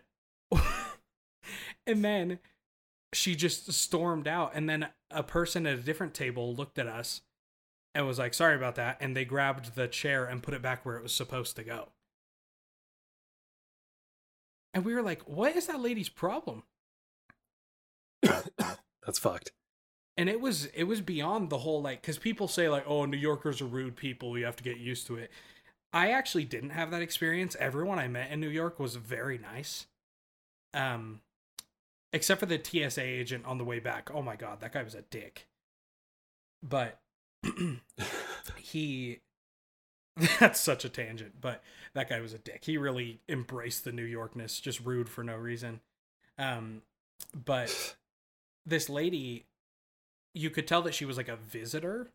and then she just stormed out. And then a person at a different table looked at us and was like sorry about that and they grabbed the chair and put it back where it was supposed to go. And we were like what is that lady's problem? That's fucked. and it was it was beyond the whole like because people say like oh new yorkers are rude people you have to get used to it. I actually didn't have that experience. Everyone i met in new york was very nice um except for the tsa agent on the way back. Oh my god that guy was a dick. But he that's such a tangent but that guy was a dick. He really embraced the new yorkness just rude for no reason. Um but this lady you could tell that she was like a visitor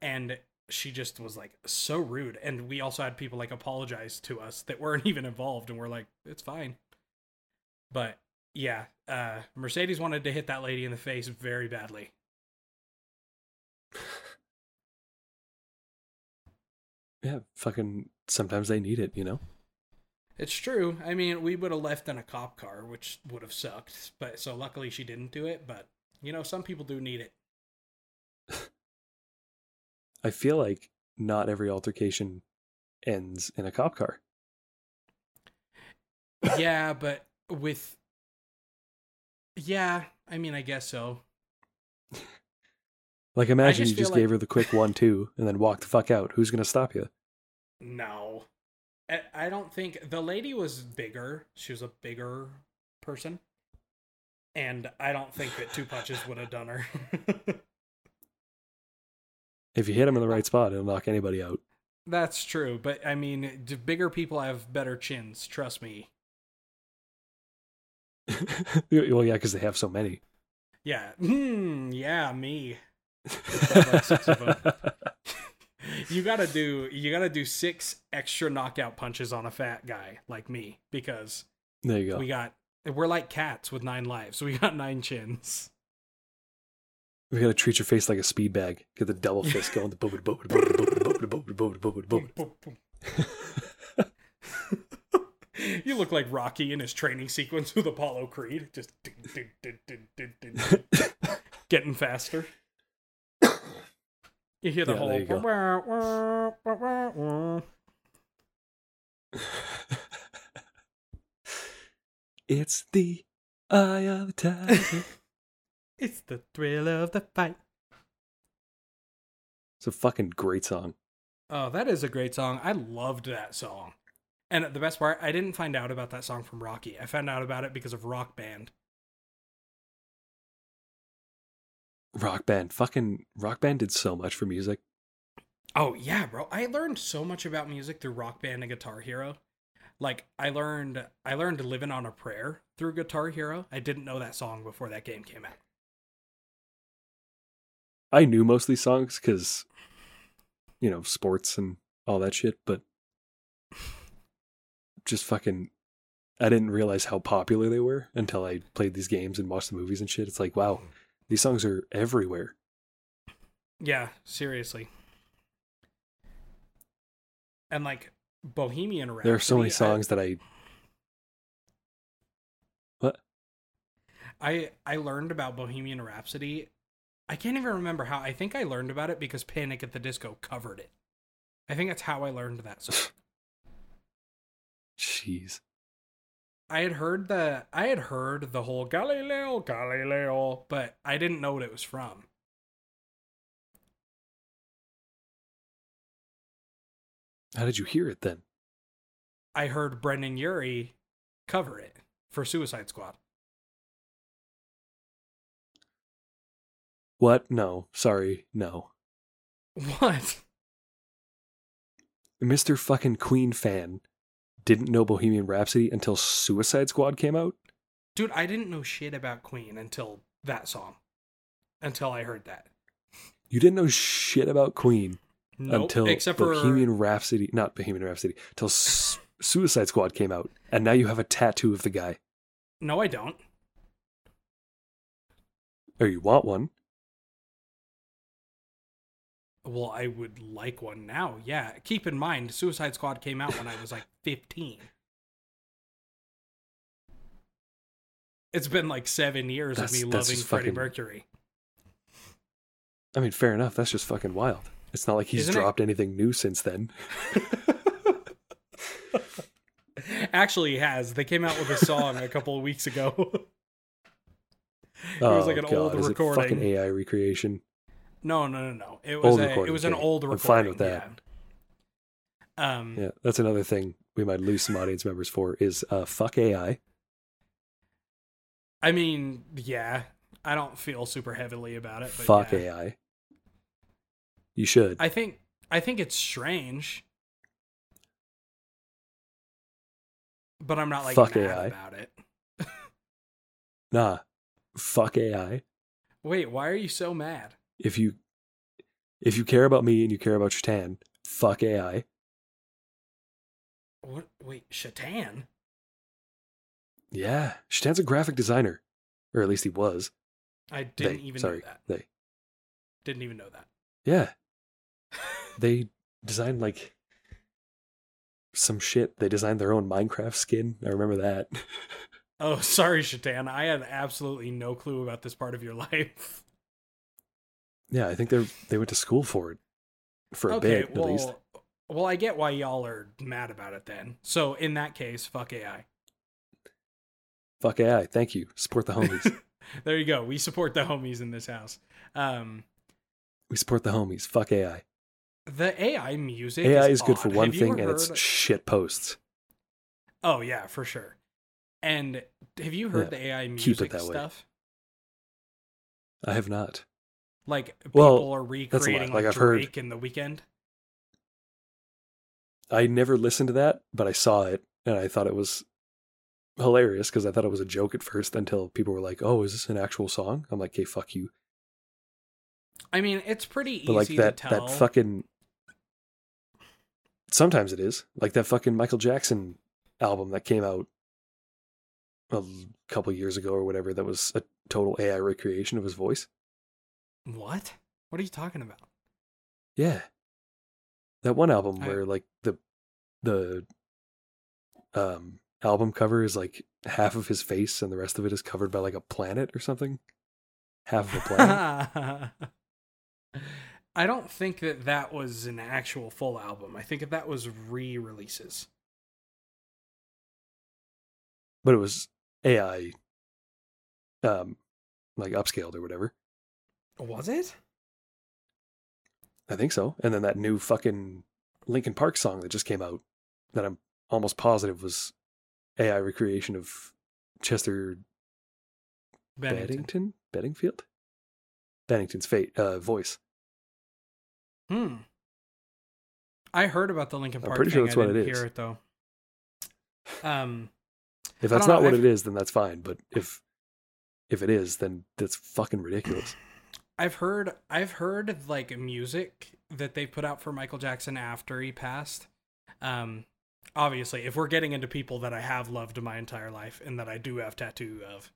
and she just was like so rude and we also had people like apologize to us that weren't even involved and we're like it's fine. But yeah uh mercedes wanted to hit that lady in the face very badly Yeah, fucking. Sometimes they need it, you know. it's true i mean we would have left in a cop car which would have sucked but so luckily she didn't do it but you know some people do need it I feel like not every altercation ends in a cop car. yeah but with yeah i mean i guess so Like, imagine just you just like- gave her the quick one-two and then walk the fuck out. Who's gonna stop you? No. I, I don't think the lady was bigger. She was a bigger person. And I don't think that two punches would have done her. If you hit him in the right spot, it'll knock anybody out. That's true, but I mean, d- bigger people have better chins, trust me. well, yeah, because they have so many. Yeah. Hmm, yeah, me. About six of 'em. You got to do you got to do 6 extra knockout punches on a fat guy like me because there you go. we got we're like cats with 9 lives. We got 9 chins. We gotta treat your face like a speed bag. Get the double fist going. The boom, boom. Boom, boom. you look like Rocky in his training sequence with Apollo Creed, just ding, ding, ding, ding, ding, ding, ding. getting faster. You hear the Yeah, whole. you go. wah, wah, wah, wah, wah. It's the eye of the tiger. It's the thrill of the fight. It's a fucking great song. Oh, that is a great song. I loved that song. And the best part, I didn't find out about that song from Rocky. I found out about it because of Rock Band. Rock Band. Fucking Rock Band did so much for music. Oh yeah, bro. I learned so much about music through Rock Band and Guitar Hero. Like I learned I learned Living on a Prayer through Guitar Hero. I didn't know that song before that game came out. I knew most of these songs because, you know, sports and all that shit, but just fucking, I didn't realize how popular they were until I played these games and watched the movies and shit. It's like, wow, these songs are everywhere. Yeah, seriously. And like Bohemian Rhapsody. There are so many I- songs that I. What? I I learned about Bohemian Rhapsody. I can't even remember how. I think I learned about it because Panic at the Disco covered it. I think that's how I learned that song. Jeez. I had heard the I had heard the whole Galileo Galileo, but I didn't know what it was from. How did you hear it then? I heard Brendon Urie cover it for Suicide Squad. What? No. Sorry. No. What? Mr. fucking Queen fan didn't know Bohemian Rhapsody until Suicide Squad came out? Dude, I didn't know shit about Queen until that song. Until I heard that. You didn't know shit about Queen Nope, until except Bohemian for Rhapsody, not Bohemian Rhapsody, until Su- Suicide Squad came out, and now you have a tattoo of the guy. No, I don't. Or you want one? Well, I would like one now. Yeah. Keep in mind, Suicide Squad came out when I was like 15. It's been like seven years That's- of me loving Freddie fucking- Mercury. I mean, fair enough. That's just fucking wild. It's not like he's Isn't it- dropped anything new since then. Actually, he has. They came out with a song a couple of weeks ago. it was oh, like an God, old is it recording. fucking AI recreation? No, no, no, no. It was Old a, it recording, was an old I'm fine with that. Yeah. Um, Yeah, that's another thing we might lose some audience members for is uh, fuck AI. I mean, yeah, I don't feel super heavily about it. But Fuck yeah. AI. You should. I think I think it's strange, but I'm not like Fuck mad AI. about it. nah. Fuck AI. Wait, why are you so mad? If you if you care about me and you care about Shatan, fuck AI. What? Wait, Shatan? Yeah. Shatan's a graphic designer. Or at least he was. I didn't They, even sorry, know that. They. Didn't even know that. Yeah. They designed like some shit. They designed their own Minecraft skin. I remember that. oh, sorry, Shatan. I had absolutely no clue about this part of your life. Yeah, I think they they went to school for it. For a okay, bit, well, at least. well, I get why y'all are mad about it then. So in that case, fuck AI. Fuck AI. Thank you. Support the homies. there you go. We support the homies in this house. Um, we support the homies. Fuck AI. the AI music. AI is, is good for one Have thing, and it's heard- shit posts. Oh yeah, for sure. And have you heard Yeah, the AI music that way. stuff? I have not. Like Well, people are that's a lie. recreating Like, like, I've heard- in the Weeknd. I never listened to that, but I saw it and I thought it was hilarious because I thought it was a joke at first until people were like, "Oh, is this an actual song?" I'm like, "Okay, fuck you." I mean, it's pretty easy like that to tell. that fucking sometimes it is like that fucking Michael Jackson album that came out a couple years ago or whatever. That was a total AI recreation of his voice. What? What are you talking about? Yeah. That one album I- where like the the um album cover is like half of his face and the rest of it is covered by like a planet or something. Half of a planet. I don't think that that was an actual full album. I think that that was re-releases. but it was AI um like upscaled or whatever. Was it? I think so. And then that new fucking Linkin Park song that just came out that I'm almost positive was AI recreation of Chester Bennington. Beddington? Beddingfield? Bennington's fate uh voice. Hmm. I heard about the Linkin I'm Park pretty thing. sure that's I what it is. hear it though. Um, If that's not know, what I've- it is, then that's fine. But if if it is, then that's fucking ridiculous. I've heard I've heard like music that they put out for Michael Jackson after he passed. Um obviously, if we're getting into people that I have loved my entire life and that I do have tattoo of,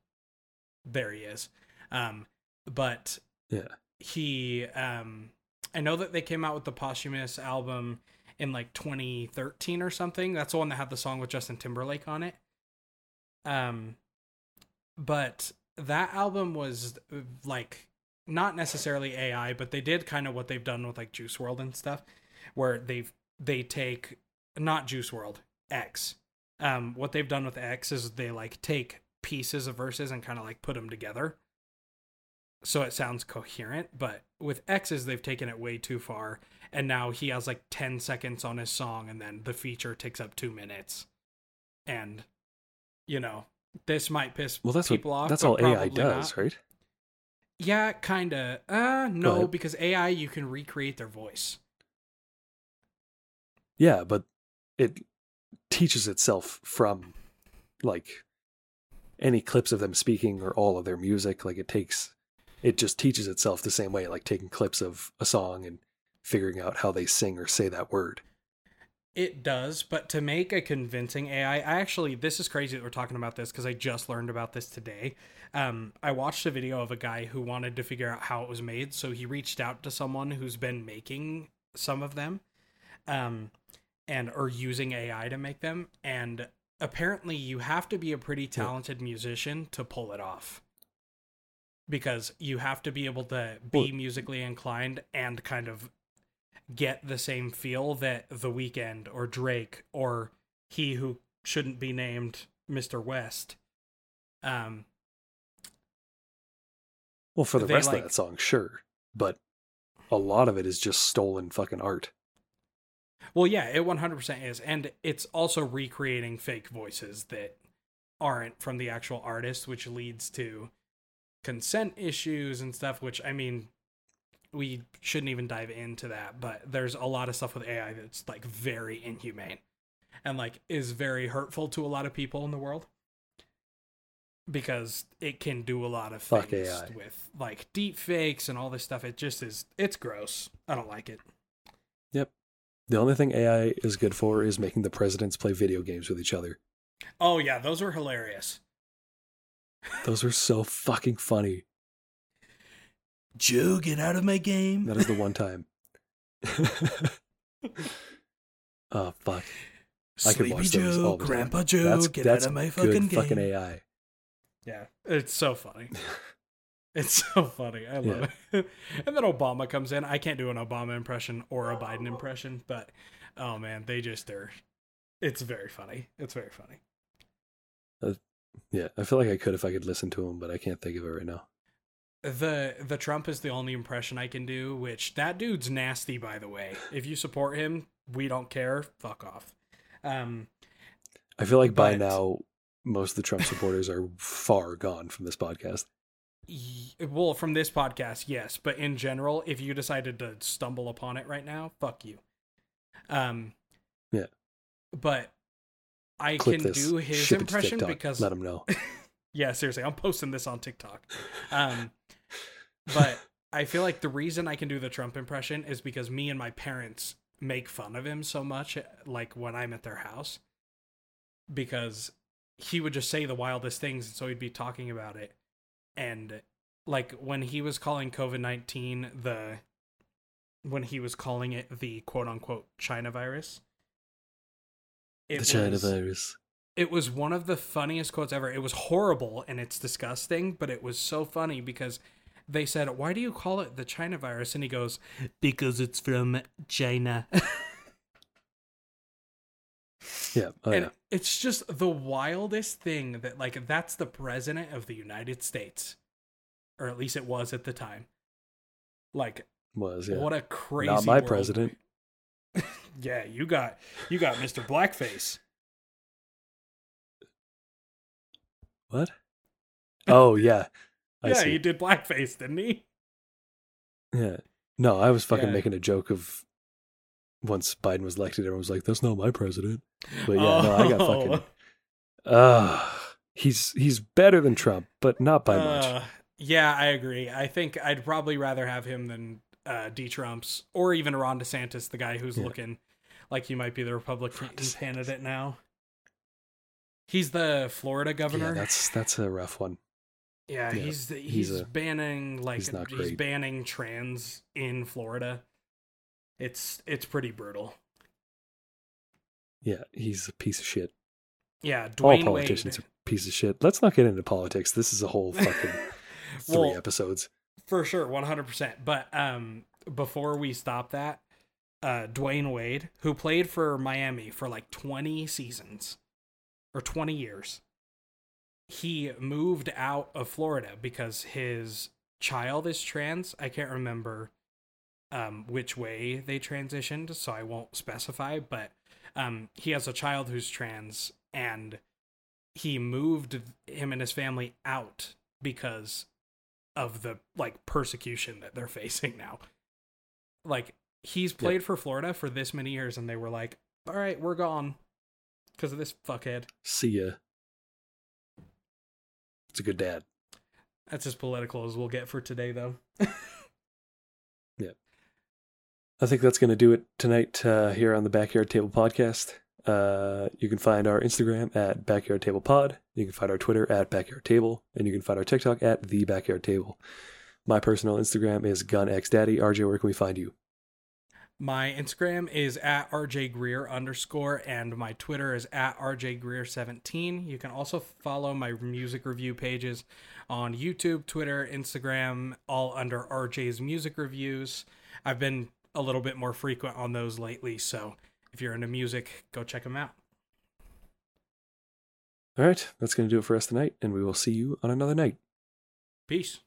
there he is. Um but Yeah. he um I know that they came out with the posthumous album in like 2013 or something. That's the one that had the song with Justin Timberlake on it. Um but that album was like not necessarily AI, but they did kind of what they've done with like Juice WRLD and stuff, where they've they take not Juice WRLD X. Um, what they've done with X is they like take pieces of verses and kind of like put them together, so it sounds coherent. But with X's, they've taken it way too far, and now he has like ten seconds on his song, and then the feature takes up two minutes, and you know this might piss Well, that's people what off. that's all AI does, not. right? Yeah, kinda. Uh, no, because AI you can recreate their voice. Yeah, but it teaches itself from like any clips of them speaking or all of their music. Like it takes, it just teaches itself the same way, like taking clips of a song and figuring out how they sing or say that word. It does, but to make a convincing AI, I actually this is crazy that we're talking about this because I just learned about this today. Um, I watched a video of a guy who wanted to figure out how it was made, so he reached out to someone who's been making some of them, um, and or using AI to make them. And apparently, you have to be a pretty talented musician to pull it off, because you have to be able to be musically inclined and kind of get the same feel that The Weeknd or Drake or he who shouldn't be named Mr. West um Well, for the They, rest like- of that song, sure, but a lot of it is just stolen fucking art. Well, yeah, it 100% is. And it's also recreating fake voices that aren't from the actual artist, which leads to consent issues and stuff, which, I mean, we shouldn't even dive into that, but there's a lot of stuff with AI that's like very inhumane and like is very hurtful to a lot of people in the world because it can do a lot of Fuck things AI. with like deep fakes and all this stuff. It just is, it's gross. I don't like it. Yep. The only thing AI is good for is making the presidents play video games with each other. Oh, yeah, those were hilarious. Those were so fucking funny. Joe, get out of my game. That is the one time. oh fuck! I could Sleepy watch those Joe, all the time. Grandpa Joe, That's get that's out of my good fucking game. fucking AI. Yeah, it's so funny. it's so funny. I love it. and then Obama comes in. I can't do an Obama impression or a Biden impression, but oh man, they just are. It's very funny. It's very funny. Uh, yeah, I feel like I could if I could listen to him, but I can't think of it right now. The the Trump is the only impression I can do, which that dude's nasty by the way. If you support him, we don't care. Fuck off. Um I feel like by now most of the Trump supporters are far gone from this podcast. well, from this podcast, yes, but in general, if you decided to stumble upon it right now, fuck you. Um Yeah. But I Clip can this. do his ship impression because let him know. yeah, seriously, I'm posting this on TikTok. Um, but I feel like the reason I can do the Trump impression is because me and my parents make fun of him so much, eh, like when I'm at their house, because he would just say the wildest things, and so he'd be talking about it, and like when he was calling COVID nineteen the, when he was calling it the quote unquote China virus. It the China was- virus. it was one of the funniest quotes ever. It was horrible and it's disgusting, but it was so funny because they said, "Why do you call it the China virus?" And he goes, "Because it's from China." Yeah. Oh, and yeah. it's just the wildest thing that like that's the president of the United States, or at least it was at the time. Like, Was yeah. what a crazy Not my world. president. yeah, you got you got Mr. Blackface. What? Oh yeah. I yeah, see. he did blackface, didn't he? Yeah. No, I was fucking Yeah. making a joke of once Biden was elected, everyone was like, "That's not my president." But yeah, no, I got fucking. Oh. Uh he's he's better than Trump, but not by much. Uh, yeah, I agree. I think I'd probably rather have him than uh, D. Trump's or even Ron DeSantis, the guy who's Yeah. looking like he might be the Republican candidate now. He's the Florida governor. Yeah, that's that's a rough one. Yeah, Yeah, he's he's, he's a- banning like he's he's banning trans in Florida. It's it's pretty brutal. Yeah, he's a piece of shit. Yeah, All politicians Wade. are piece of shit. Let's not get into politics. This is a whole fucking three Well, episodes. For sure, one hundred percent. But um, before we stop that, uh, Dwyane Wade, who played for Miami for like twenty seasons or twenty years, he moved out of Florida because his child is trans. I can't remember um which way they transitioned, so I won't specify. But um, he has a child who's trans, and he moved him and his family out because of the like persecution that they're facing now. Like he's played for Florida for this many years and they were like, "All right, we're gone because of this fuckhead." See ya. It's a good dad. That's as political as we'll get for today though. Yeah. I think that's going to do it tonight uh, here on the Backyard Table Podcast. Uh, you can find our Instagram at Backyard Table Pod. You can find our Twitter at Backyard Table, and you can find our TikTok at The Backyard Table. My personal Instagram is GunXDaddy. RJ, where can we find you? My Instagram is at RJ Greer underscore and my Twitter is at RJ Greer 17. You can also follow my music review pages on YouTube, Twitter, Instagram, all under RJ's music reviews. I've been a little bit more frequent on those lately, so if you're into music, go check them out. All right, that's going to do it for us tonight, and we will see you on another night. Peace.